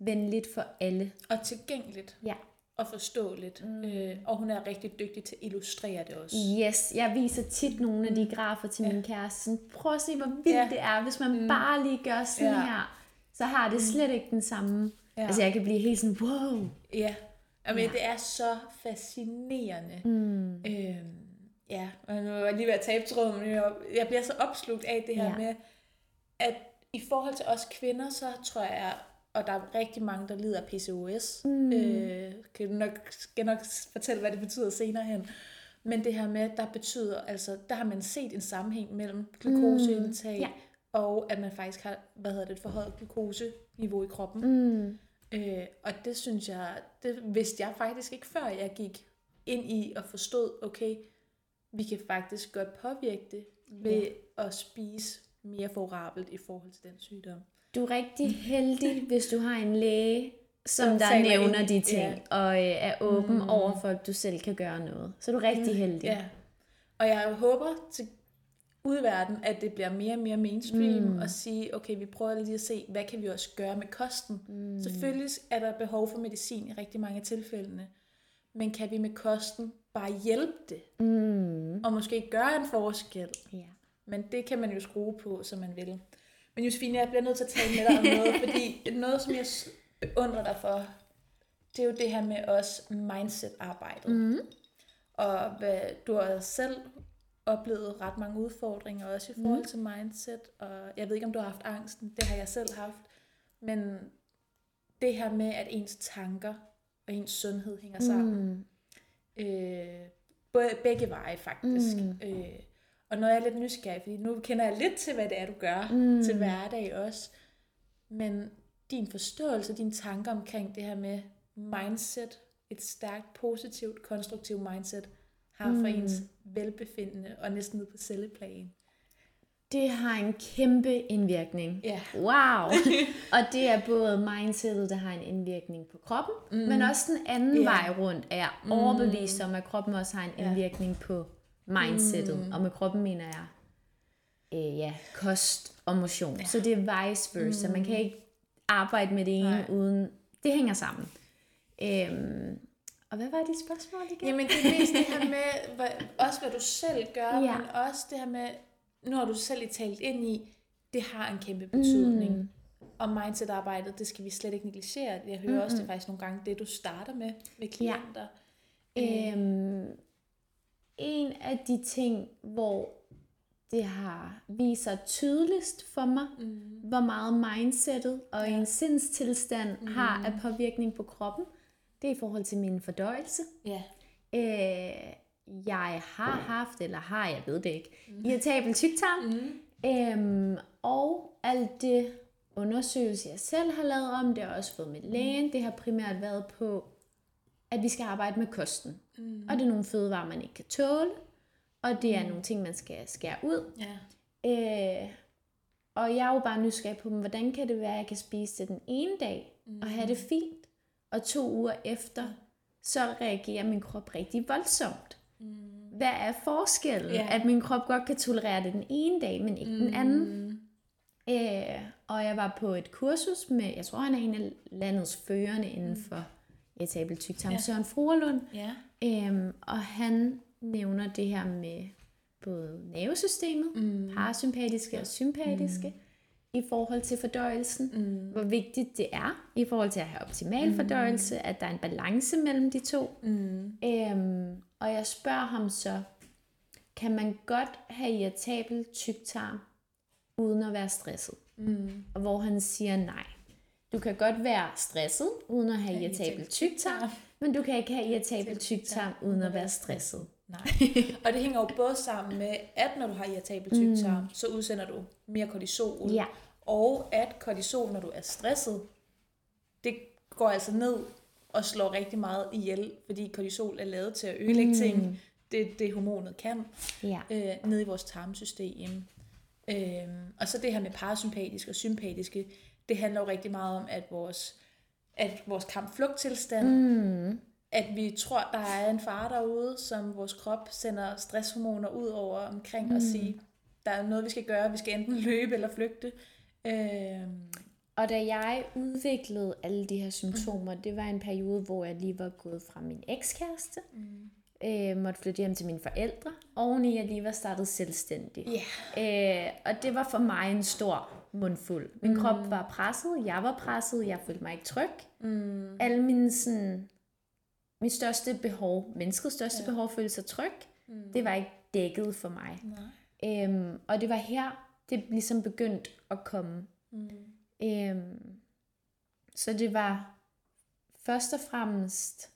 venligt for alle. Og tilgængeligt. Ja og forståeligt. Mm. Øh, og hun er rigtig dygtig til at illustrere det også. Yes, jeg viser tit nogle af de mm. grafer til ja. min kæreste. Sådan, prøv at se, hvor vildt ja. det er, hvis man mm. bare lige gør sådan ja. her. Så har det mm. slet ikke den samme... Ja. Altså, jeg kan blive helt sådan, wow. Ja, Jamen, ja. det er så fascinerende. Mm. Øhm, ja, og nu er jeg lige ved at tabe tråden, men jeg bliver så opslugt af det her ja. med, at i forhold til os kvinder, så tror jeg, og der er rigtig mange, der lider af PCOS. Mm. Øh, kan nok, skal nok fortælle, hvad det betyder senere hen. Men det her med, der betyder, altså, der har man set en sammenhæng mellem glukoseindtag, mm. ja. og at man faktisk har, hvad hedder det, et forhøjet glukoseniveau i kroppen. Mm. Øh, og det synes jeg, det vidste jeg faktisk ikke før jeg gik ind i og forstod, okay, vi kan faktisk godt påvirke det ved ja. at spise mere favorabelt i forhold til den sygdom. Du er rigtig heldig, hvis du har en læge, som der nævner de ting, ja. og øh, er åben mm. over for, at du selv kan gøre noget. Så er du rigtig ja. heldig. Ja. Og jeg håber til udverden, at det bliver mere og mere mainstream, mm. og sige, okay, vi prøver lige at se, hvad kan vi også gøre med kosten. Mm. Selvfølgelig er der behov for medicin i rigtig mange af tilfældene, men kan vi med kosten bare hjælpe det? Mm. Og måske gøre en forskel? Ja. Men det kan man jo skrue på, som man vil. Men Josefine, jeg bliver nødt til at tale med dig om noget, fordi noget, som jeg beundrer dig for, det er jo det her med os mindset-arbejdet. Mm. Og hvad, du har selv oplevet ret mange udfordringer, også i forhold mm. til mindset, og jeg ved ikke, om du har haft angsten, det har jeg selv haft, men det her med, at ens tanker og ens sundhed hænger sammen, mm. øh, både, begge veje faktisk, mm. øh, og når jeg er lidt nysgerrig, fordi nu kender jeg lidt til, hvad det er, du gør mm. til hverdag også, men din forståelse, dine tanker omkring det her med mindset, et stærkt, positivt, konstruktivt mindset, har for mm. ens velbefindende og næsten ned på celleplan. Det har en kæmpe indvirkning. Ja. Wow! og det er både mindsetet, der har en indvirkning på kroppen, mm. men også den anden yeah. vej rundt er mm. overbevist om, at kroppen også har en indvirkning ja. på mindsetet. Mm. Og med kroppen mener jeg øh, ja, kost og motion. Ja. Så det er vice versa. Mm. Man kan ikke arbejde med det ene Nej. uden... Det hænger sammen. Øhm, og hvad var dit spørgsmål igen? Jamen det er mest det her med, hvad, også hvad du selv gør, ja. men også det her med, nu har du selv i talt ind i, det har en kæmpe betydning. Mm. Og mindset-arbejdet, det skal vi slet ikke negligere. Jeg hører mm-hmm. også, det faktisk nogle gange det, du starter med med klienter. Ja. Øhm, en af de ting, hvor det har vist sig tydeligst for mig, mm. hvor meget mindsetet og ja. en sindstilstand mm. har af påvirkning på kroppen, det er i forhold til min fordøjelse. Ja. Øh, jeg har haft, eller har, jeg ved det ikke, mm. irritabel tyktarm. Mm. Øhm, og alt det undersøgelse, jeg selv har lavet om, det har også fået med lægen. Det har primært været på, at vi skal arbejde med kosten. Mm. Og det er nogle fødevarer, man ikke kan tåle. Og det er mm. nogle ting, man skal skære ud. Ja. Øh, og jeg er jo bare nysgerrig på, hvordan kan det være, at jeg kan spise det den ene dag, mm. og have det fint, og to uger efter, så reagerer min krop rigtig voldsomt. Mm. Hvad er forskellen? Yeah. At min krop godt kan tolerere det den ene dag, men ikke mm. den anden. Øh, og jeg var på et kursus med, jeg tror han er en af landets førende inden mm. for etabel tyktarm, yeah. Søren Fruerlund. Yeah. Øhm, og han nævner det her med både nervesystemet, mm. parasympatiske og sympatiske, mm i forhold til fordøjelsen, mm. hvor vigtigt det er i forhold til at have optimal mm. fordøjelse, at der er en balance mellem de to. Mm. Øhm, og jeg spørger ham så, kan man godt have irritabel tyktarm uden at være stresset? Mm. Og hvor han siger nej. Du kan godt være stresset uden at have irritabel tyktarm, men du kan ikke have irritabel tyktarm uden at være stresset. Nej. Og det hænger jo både sammen med, at når du har irritabel tyktarm, mm. så udsender du mere kortisol. Ja. Og at kortisol, når du er stresset, det går altså ned og slår rigtig meget ihjel, fordi kortisol er lavet til at ødelægge mm. ting. Det det hormonet kan. Ja. Øh, ned i vores tarmsystem. Øh, og så det her med parasympatiske og sympatiske, det handler jo rigtig meget om, at vores, at vores kamp-flugt-tilstand, mm at vi tror, der er en far derude, som vores krop sender stresshormoner ud over omkring mm. og siger, der er noget, vi skal gøre. Vi skal enten løbe eller flygte. Øhm. Og da jeg udviklede alle de her symptomer, mm. det var en periode, hvor jeg lige var gået fra min ekskæreste, mm. øh, måtte flytte hjem til mine forældre, og jeg lige var startet selvstændig. Yeah. Øh, og det var for mig en stor mundfuld. Min mm. krop var presset, jeg var presset, jeg følte mig ikke tryg. Mm. Alle mine sådan, mit største behov, menneskets største ja. behov, føle sig tryg, mm. det var ikke dækket for mig. Nej. Øhm, og det var her, det ligesom begyndt at komme. Mm. Øhm, så det var først og fremmest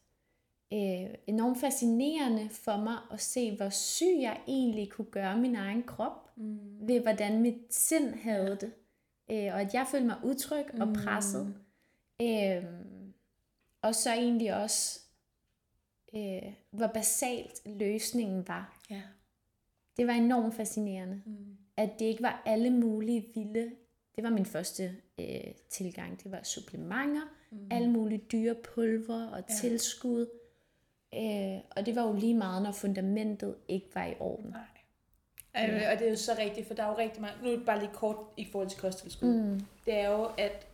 øh, enormt fascinerende for mig at se, hvor syg jeg egentlig kunne gøre min egen krop, mm. ved hvordan mit sind havde det, øh, og at jeg følte mig utryg og Mm. presset. Øh, og så egentlig også, øh, hvor basalt løsningen var. Ja. Det var enormt fascinerende, Mm. at det ikke var alle mulige vilde. Det var min første øh, tilgang. Det var supplementer, mm. alle mulige dyre pulver og ja. tilskud. Øh, og det var jo lige meget, når fundamentet ikke var i orden. Nej. Øh, og det er jo så rigtigt, for der er jo rigtig mange... Nu er det bare lige kort i forhold til kosttilskud. Mm. Det er jo, at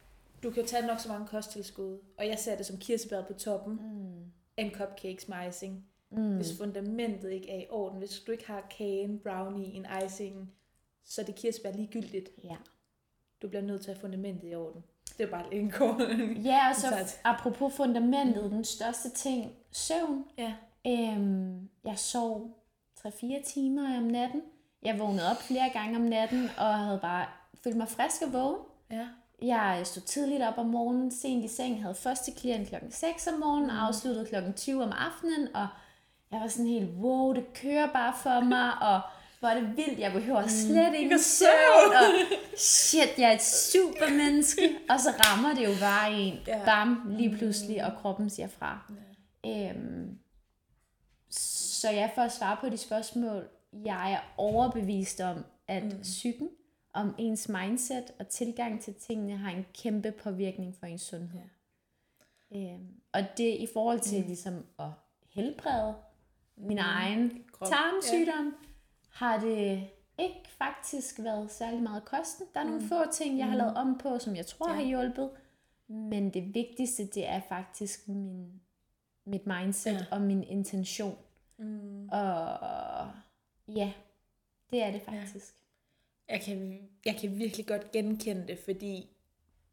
du kan tage nok så mange kosttilskud, og jeg ser det som kirsebær på toppen, Mm. en cupcakes med icing. Mm. Hvis fundamentet ikke er i orden, hvis du ikke har kagen, brownie, en icing, så er det kirsebær ligegyldigt. Ja. Du bliver nødt til at have fundamentet i orden. Det er bare en kort... ja, og så apropos fundamentet, den største ting, søvn. Ja. Øhm, jeg sov 3-4 timer om natten. Jeg vågnede op flere gange om natten, og havde bare følt mig frisk og vågen. Ja. Jeg stod tidligt op om morgenen, sent i seng, havde første klient klokken 6 om morgenen, Mm. afsluttede klokken 20 om aftenen, og jeg var sådan helt, wow, det kører bare for mig, og hvor er det vildt, jeg behøver slet ikke Ikke søvn, og shit, jeg er et supermenneske, og så rammer det jo bare en, Ja. bam, lige pludselig, og kroppen siger fra. Ja. Øhm, så jeg for at svare på de spørgsmål, jeg er overbevist om, at mm. psyken, om ens mindset og tilgang til tingene har en kæmpe påvirkning for ens sundhed. Ja. Øhm, og det i forhold til mm. ligesom at helbrede min mm. egen Krop. tarmsygdom, ja. har det ikke faktisk været særlig meget kosten. Der er nogle Mm. få ting, jeg har lavet om på, som jeg tror Ja. har hjulpet. Men det vigtigste, det er faktisk min, mit mindset ja. og min intention. Mm. Og ja, det er det faktisk. Jeg kan, jeg kan virkelig godt genkende det, fordi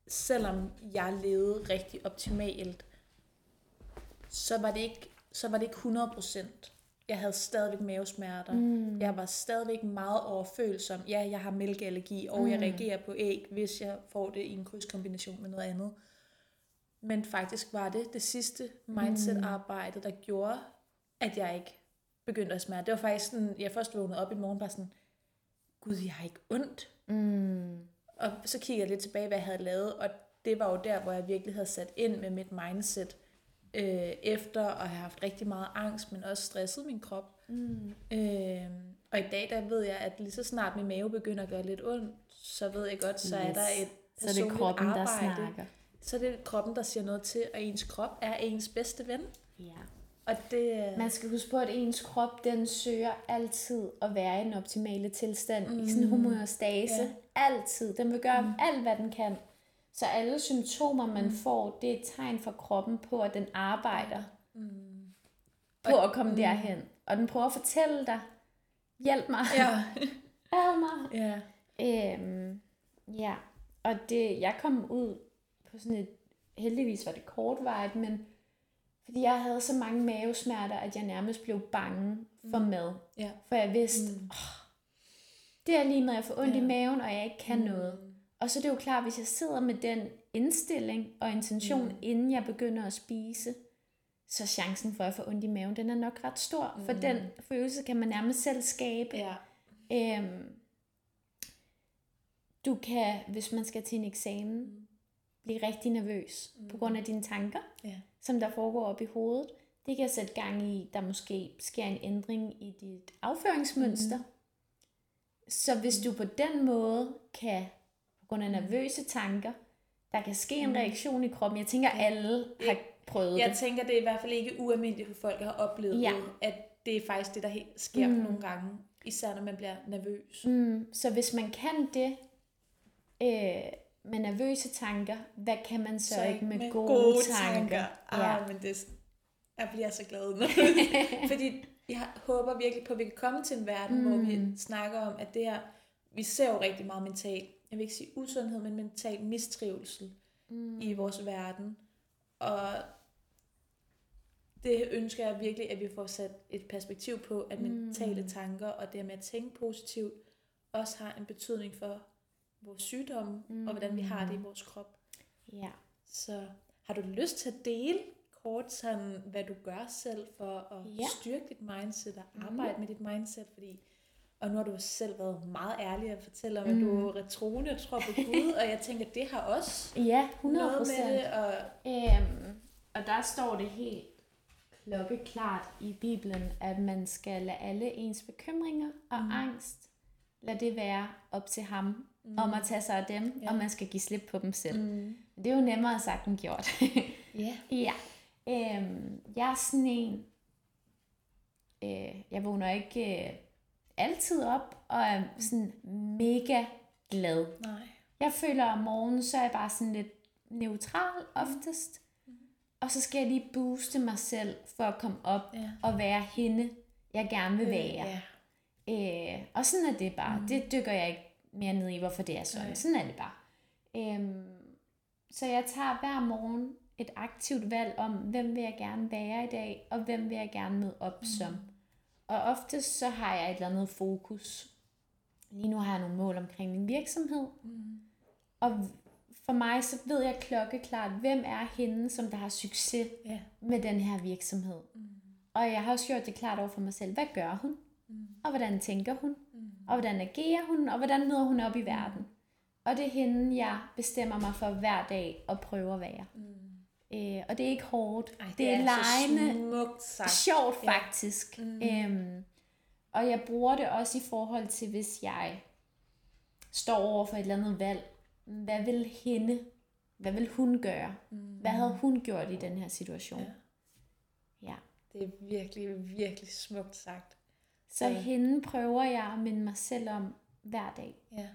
selvom jeg levede rigtig optimalt, så var det ikke, så var det ikke 100%. Jeg havde stadigvæk mavesmerter. Mm. Jeg var stadigvæk meget overfølsom. Ja, jeg har mælkeallergi, og mm. jeg reagerer på æg, hvis jeg får det i en krydskombination med noget andet. Men faktisk var det det sidste mindset-arbejde, der gjorde, at jeg ikke begyndte at smerte. Det var faktisk sådan, jeg først vågnede op i morgen, bare sådan, gud, jeg har ikke ondt. Mm. Og så kiggede jeg lidt tilbage, hvad jeg havde lavet, og det var jo der, hvor jeg virkelig havde sat ind med mit mindset, øh, efter at have haft rigtig meget angst, men også stresset min krop. Mm. Øh, og i dag, der ved jeg, at lige så snart min mave begynder at gøre lidt ondt, så ved jeg godt, så er Yes. der et Så er det personligt kroppen, der arbejde. snakker. Så er det kroppen, der siger noget til, og ens krop er ens bedste ven. Ja. Og det, Man skal huske på, at ens krop, den søger altid at være i den optimale tilstand, mm. i sådan en homeostase. Ja. Altid. Den vil gøre mm. alt, hvad den kan. Så alle symptomer, man mm. får, det er et tegn fra kroppen på, at den arbejder mm. på at komme derhen. Og den prøver at fortælle dig, hjælp mig, ja, hjælp mig. ja, Øhm, ja, og det, jeg kom ud på sådan et, heldigvis var det kortvarigt, men fordi jeg havde så mange mavesmerter, at jeg nærmest blev bange for mad. ja. For jeg vidste, mm. oh, det er lige når jeg får ondt Ja. i maven, og jeg ikke kan mm. noget. Og så er det jo klart, hvis jeg sidder med den indstilling og intention, mm. inden jeg begynder at spise, så chancen for at få ondt i maven, den er nok ret stor. Mm. For den følelse kan man nærmest selv skabe. ja. Øhm, du kan, hvis man skal til en eksamen, mm. blive rigtig nervøs mm. på grund af dine tanker, Ja. Som der foregår op i hovedet. Det kan sætte gang i, der måske sker en ændring i dit afføringsmønster. Mm. Så hvis du på den måde kan, på grund af nervøse tanker, der kan ske en reaktion i kroppen. Jeg tænker, alle har prøvet Jeg det. tænker, det er i hvert fald ikke ualmindeligt for folk, at have oplevet, Ja. at det er faktisk det, der helt sker mm. nogle gange. Især når man bliver nervøs. Mm, så hvis man kan det øh, med nervøse tanker, hvad kan man så, så ikke med, med gode, gode tanker? tanker. Ah, ja. men det, jeg bliver så glad nu. Fordi jeg håber virkelig på, at vi kan komme til en verden, mm. hvor vi snakker om, at det her, vi ser jo rigtig meget mental, jeg vil ikke sige usundhed, men mental mistrivsel mm. i vores verden. Og det ønsker jeg virkelig, at vi får sat et perspektiv på, at mentale tanker og det med at tænke positivt, også har en betydning for vores sygdomme, mm. og hvordan vi har det i vores krop. Ja. Så har du lyst til at dele kort sådan, hvad du gør selv for at Ja. styrke dit mindset og arbejde mm. med dit mindset? Fordi, og nu har du selv været meget ærlig at fortælle om, at du er retroende og tror på Gud, og jeg tænker, at det har også Ja, 100 noget med det. Og, Øhm, og der står det helt klokkeklart i Bibelen, at man skal lade alle ens bekymringer og mm. angst, lade det være op til ham, mm. om at tage sig af dem, ja. og man skal give slip på dem selv. Mm. Det er jo nemmere sagt end gjort. ja. ja. Øhm, jeg er sådan en, øh, jeg vågner ikke øh, altid op, og er sådan mega glad. Nej. Jeg føler om morgenen, så er jeg bare sådan lidt neutral oftest. Og så skal jeg lige booste mig selv for at komme op Ja. og være hende, jeg gerne vil være. Ja. Øh, og sådan er det bare. Mm. Det dykker jeg ikke mere ned i, hvorfor det er sådan. Nej. Sådan er det bare. Øhm, så jeg tager hver morgen et aktivt valg om, hvem vil jeg gerne være i dag, og hvem vil jeg gerne møde op mm. som. Og oftest så har jeg et eller andet fokus. Lige nu har jeg nogle mål omkring min virksomhed. Mm. Og for mig så ved jeg klokkeklart, hvem er hende, som der har succes Ja. med den her virksomhed. Mm. Og jeg har også gjort det klart over for mig selv, hvad gør hun? Mm. Og hvordan tænker hun? Mm. Og hvordan agerer hun? Og hvordan møder hun op i verden? Og det er hende, jeg bestemmer mig for hver dag at prøve at være. Mm. Øh, og det er ikke hårdt. Ej, det, er lejende, så smukt sagt. sjovt faktisk. Mm. Øhm, og jeg bruger det også i forhold til, hvis jeg står over for et eller andet valg. Hvad vil hende, hvad vil hun gøre? Mm. Hvad havde hun gjort i den her situation? Ja. Ja. Det er virkelig, virkelig smukt sagt. Så hende prøver jeg at minde mig selv om hver dag. Ja.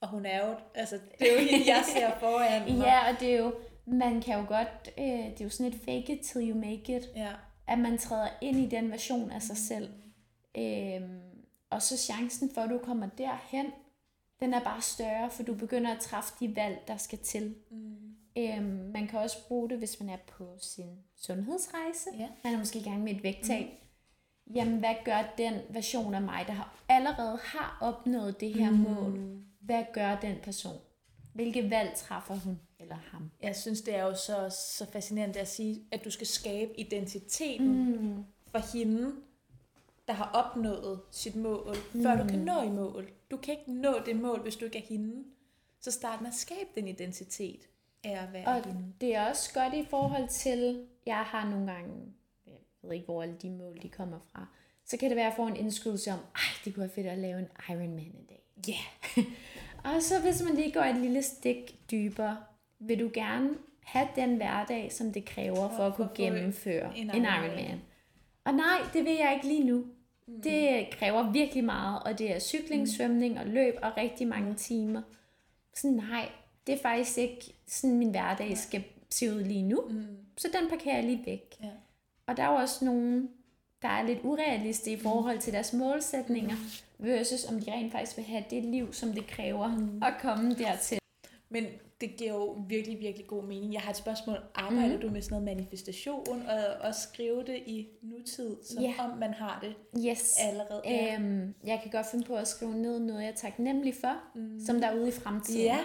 Og hun er jo, altså det er jo hende, jeg ser foran mig. Ja, og det er jo, man kan jo godt, øh, det er jo sådan et fake it till you make it. Ja. At man træder ind i den version af sig selv. Øhm, og så chancen for, at du kommer derhen, den er bare større, for du begynder at træffe de valg, der skal til. Mm. Øhm, man kan også bruge det, hvis man er på sin sundhedsrejse. Ja. Man er måske i gang med et vægttab. Mm. Jamen, hvad gør den version af mig, der har allerede har opnået det her mm. mål? Hvad gør den person? Hvilke valg træffer hun eller ham? Jeg synes, det er jo så, så fascinerende at sige, at du skal skabe identiteten mm. for hende, der har opnået sit mål, før du kan nå i mål. Du kan ikke nå det mål, hvis du ikke er hende. Så start med at skabe den identitet af at være Og hende. det er også godt i forhold til, jeg har nogle gange, ved ikke, hvor alle de mål de kommer fra, så kan det være at få en indskydelse om, ej, det kunne være fedt at lave en Ironman en dag. Ja. Og så hvis man lige går et lille stik dybere, vil du gerne have den hverdag, som det kræver for at kunne få gennemføre en en Ironman. Og nej, det vil jeg ikke lige nu. Det kræver virkelig meget, og det er cykling, svømning og løb og rigtig mange timer. Så nej, det er faktisk ikke sådan, min hverdag skal se ud lige nu. Så den parkerer jeg lige væk. Ja. Og der er jo også nogen, der er lidt urealistiske i forhold til deres målsætninger, versus om de rent faktisk vil have det liv, som det kræver at komme dertil. Men det giver jo virkelig, virkelig god mening. Jeg har et spørgsmål. Arbejder mm. du med sådan noget manifestation, og også skrive det i nutid, som Ja. om man har det Yes. allerede? Ja. Øhm, jeg kan godt finde på at skrive ned noget, jeg er taknemmelig for, mm. som der er ude i fremtiden. ja.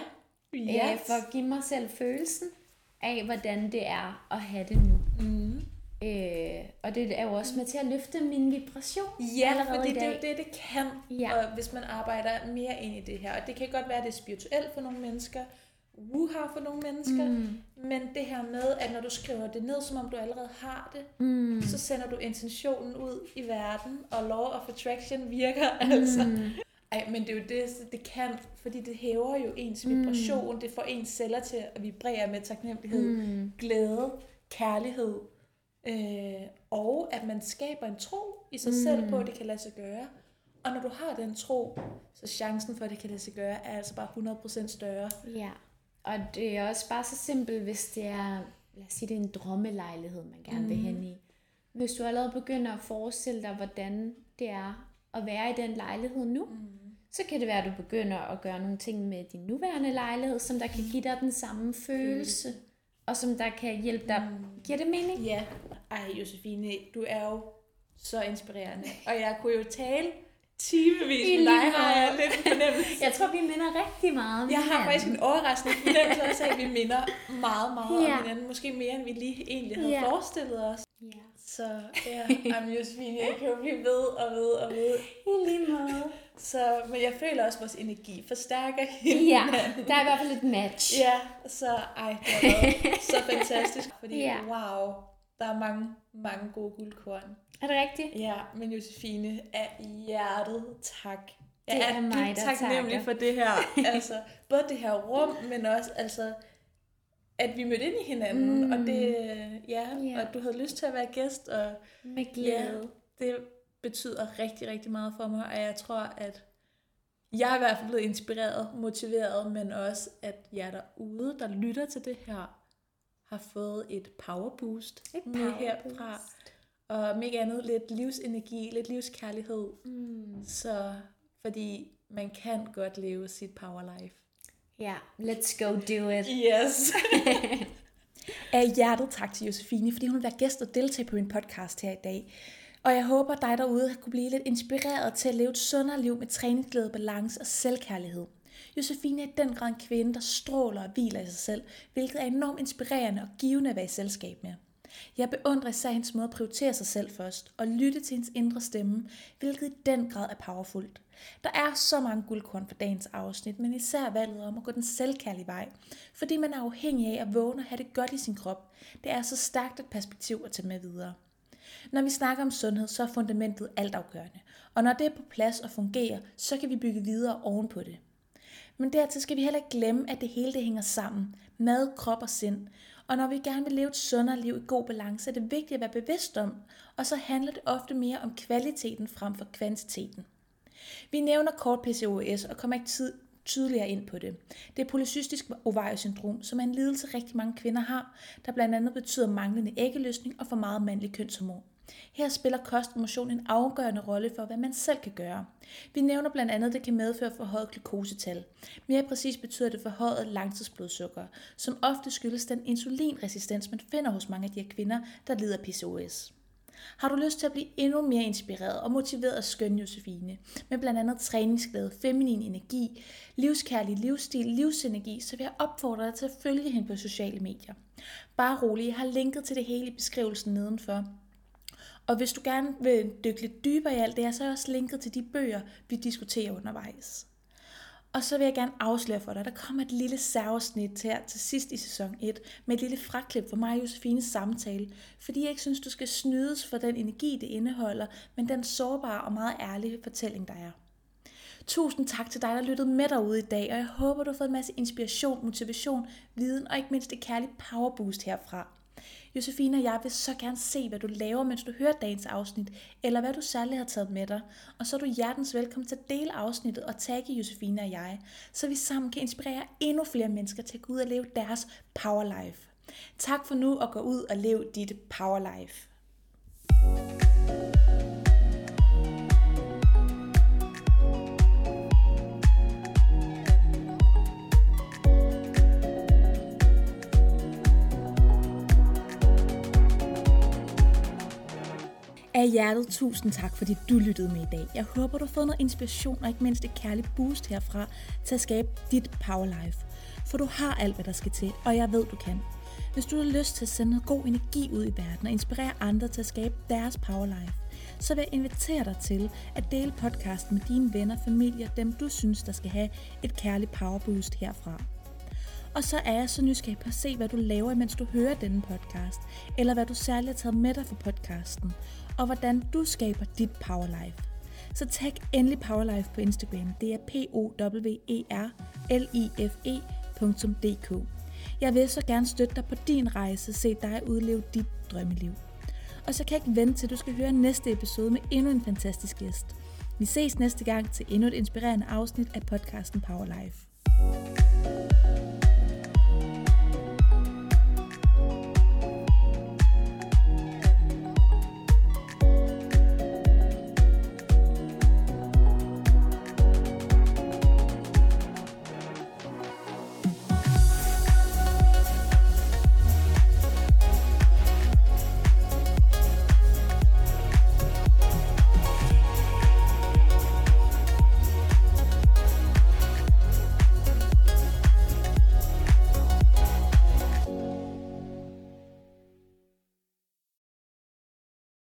Øh, Yes. for at give mig selv følelsen af, hvordan det er at have det nu. Mm. Øh, og det er jo også med til at løfte min vibration Ja, fordi det er jo det, det kan, Ja. og hvis man arbejder mere ind i det her. Og det kan godt være, at det er spirituelt for nogle mennesker, wuha for nogle mennesker, mm. men det her med, at når du skriver det ned, som om du allerede har det, Mm. så sender du intentionen ud i verden, og law of attraction virker altså. Mm. Ej, men det er jo det, det kan, fordi det hæver jo ens vibration, det får ens celler til at vibrere med taknemmelighed, Mm. glæde, kærlighed, øh, og at man skaber en tro i sig mm. selv på, at det kan lade sig gøre. Og når du har den tro, så chancen for, at det kan lade sig gøre, er altså bare 100% større. Ja, og det er også bare så simpelt, hvis det er, lad os sige, det er en drømmelejlighed, man gerne mm. vil hen i. Hvis du allerede begynder at forestille dig, hvordan det er at være i den lejlighed nu, mm. så kan det være, at du begynder at gøre nogle ting med din nuværende lejlighed, som der kan give dig den samme følelse, og som der kan hjælpe dig. Mm. Giver det mening? Ja, ej Josefine, du er jo så inspirerende. Og jeg kunne jo tale timevis med dig, har jeg lidt fornemmelse. Jeg tror, vi minder rigtig meget Jeg har hinanden. faktisk en overraskende fornemmelse af, at vi minder meget, meget Ja. om hinanden. Måske mere, end vi lige egentlig havde Ja. forestillet os. Ja. Så ja, jamen Josefine, jeg kan jo blive ved og ved og ved. I lige måde. Så, men jeg føler også, at vores energi forstærker hinanden. Ja, der er i hvert fald et match. Ja, så ej, det har været så fantastisk, fordi Ja. wow, der er mange, mange gode guldkorn. Er det rigtigt? Ja, men Josefine, af hjertet tak. Jeg Det er mig, dybt der taknemmelig for det her. Altså, både det her rum, men også altså, at vi mødte ind i hinanden, Mm. og det, ja, Ja. og du havde lyst til at være gæst, og Med ja, glæde. det betyder rigtig, rigtig meget for mig, og jeg tror, at jeg er i hvert fald blevet inspireret, motiveret, men også, at jer derude, der lytter til det her, har fået et power boost Et med power herfra. boost. Og om ikke andet, lidt livsenergi, lidt livskærlighed. Mm. Så fordi man kan godt leve sit power life. Ja, let's go do it. Yes. Af hjertet tak til Josefine, fordi hun vil være gæst og deltage på min podcast her i dag. Og jeg håber, dig derude kunne blive lidt inspireret til at leve et sundere liv med træningsglæde, balance og selvkærlighed. Josefine er i den grad en kvinde, der stråler og hviler i sig selv, hvilket er enormt inspirerende og givende at være i selskab med. Jeg beundrer især hendes måde at prioritere sig selv først og lytte til hendes indre stemme, hvilket i den grad er powerfult. Der er så mange guldkorn for dagens afsnit, men især valget om at gå den selvkærlige vej, fordi man er afhængig af at vågne og have det godt i sin krop. Det er så stærkt et perspektiv at tage med videre. Når vi snakker om sundhed, så er fundamentet altafgørende, og når det er på plads og fungerer, så kan vi bygge videre ovenpå det. Men dertil skal vi heller ikke glemme, at det hele det hænger sammen. Mad, krop og sind. Og når vi gerne vil leve et sundere liv i god balance, er det vigtigt at være bevidst om, og så handler det ofte mere om kvaliteten frem for kvantiteten. Vi nævner kort PCOS og kommer ikke tid, tydeligere ind på det. Det er polycystisk ovariesyndrom, som er en lidelse rigtig mange kvinder har, der blandt andet betyder manglende æggeløsning og for meget mandlig kønshormon. Her spiller kost og motion en afgørende rolle for, hvad man selv kan gøre. Vi nævner blandt andet, at det kan medføre forhøjet glukosetal. Mere præcis betyder det forhøjet langtidsblodsukker, som ofte skyldes den insulinresistens, man finder hos mange af de her kvinder, der lider af PCOS. Har du lyst til at blive endnu mere inspireret og motiveret af skøn Josefine, med blandt andet træningsglæde, feminin energi, livskærlig livsstil, livsenergi, så vil jeg opfordre dig til at følge hende på sociale medier. Bare rolig, jeg har linket til det hele i beskrivelsen nedenfor. Og hvis du gerne vil dykke lidt dybere i alt det her, så er jeg også linket til de bøger, vi diskuterer undervejs. Og så vil jeg gerne afsløre for dig, der kommer et lille særsnit her til sidst i sæson 1, med et lille fraklip for mig og Josefines samtale, fordi jeg ikke synes, du skal snydes for den energi, det indeholder, men den sårbare og meget ærlige fortælling, der er. Tusind tak til dig, der lyttede med derude i dag, og jeg håber, du har fået en masse inspiration, motivation, viden og ikke mindst et kærligt powerboost herfra. Josefine og jeg vil så gerne se, hvad du laver, mens du hører dagens afsnit, eller hvad du særligt har taget med dig. Og så er du hjertens velkommen til at dele afsnittet og tagge Josefine og jeg, så vi sammen kan inspirere endnu flere mennesker til at gå ud og leve deres power life. Tak for nu og gå ud og leve dit power life. Af hjertet tusind tak, fordi du lyttede med i dag. Jeg håber, du har fået noget inspiration og ikke mindst et kærligt boost herfra til at skabe dit power life. For du har alt, hvad der skal til, og jeg ved, du kan. Hvis du har lyst til at sende noget god energi ud i verden og inspirere andre til at skabe deres power life, så vil jeg invitere dig til at dele podcasten med dine venner, familie og dem, du synes, der skal have et kærligt power boost herfra. Og så er jeg så nysgerrig på at se, hvad du laver, mens du hører denne podcast, eller hvad du særligt har taget med dig fra podcasten, og hvordan du skaber dit powerlife. Så tag endelig Powerlife på Instagram. Det er p o w e r l i f e.dk. Jeg vil så gerne støtte dig på din rejse, se dig udleve dit drømmeliv. Og så kan jeg ikke vente til, at du skal høre næste episode med endnu en fantastisk gæst. Vi ses næste gang til endnu et inspirerende afsnit af podcasten Powerlife.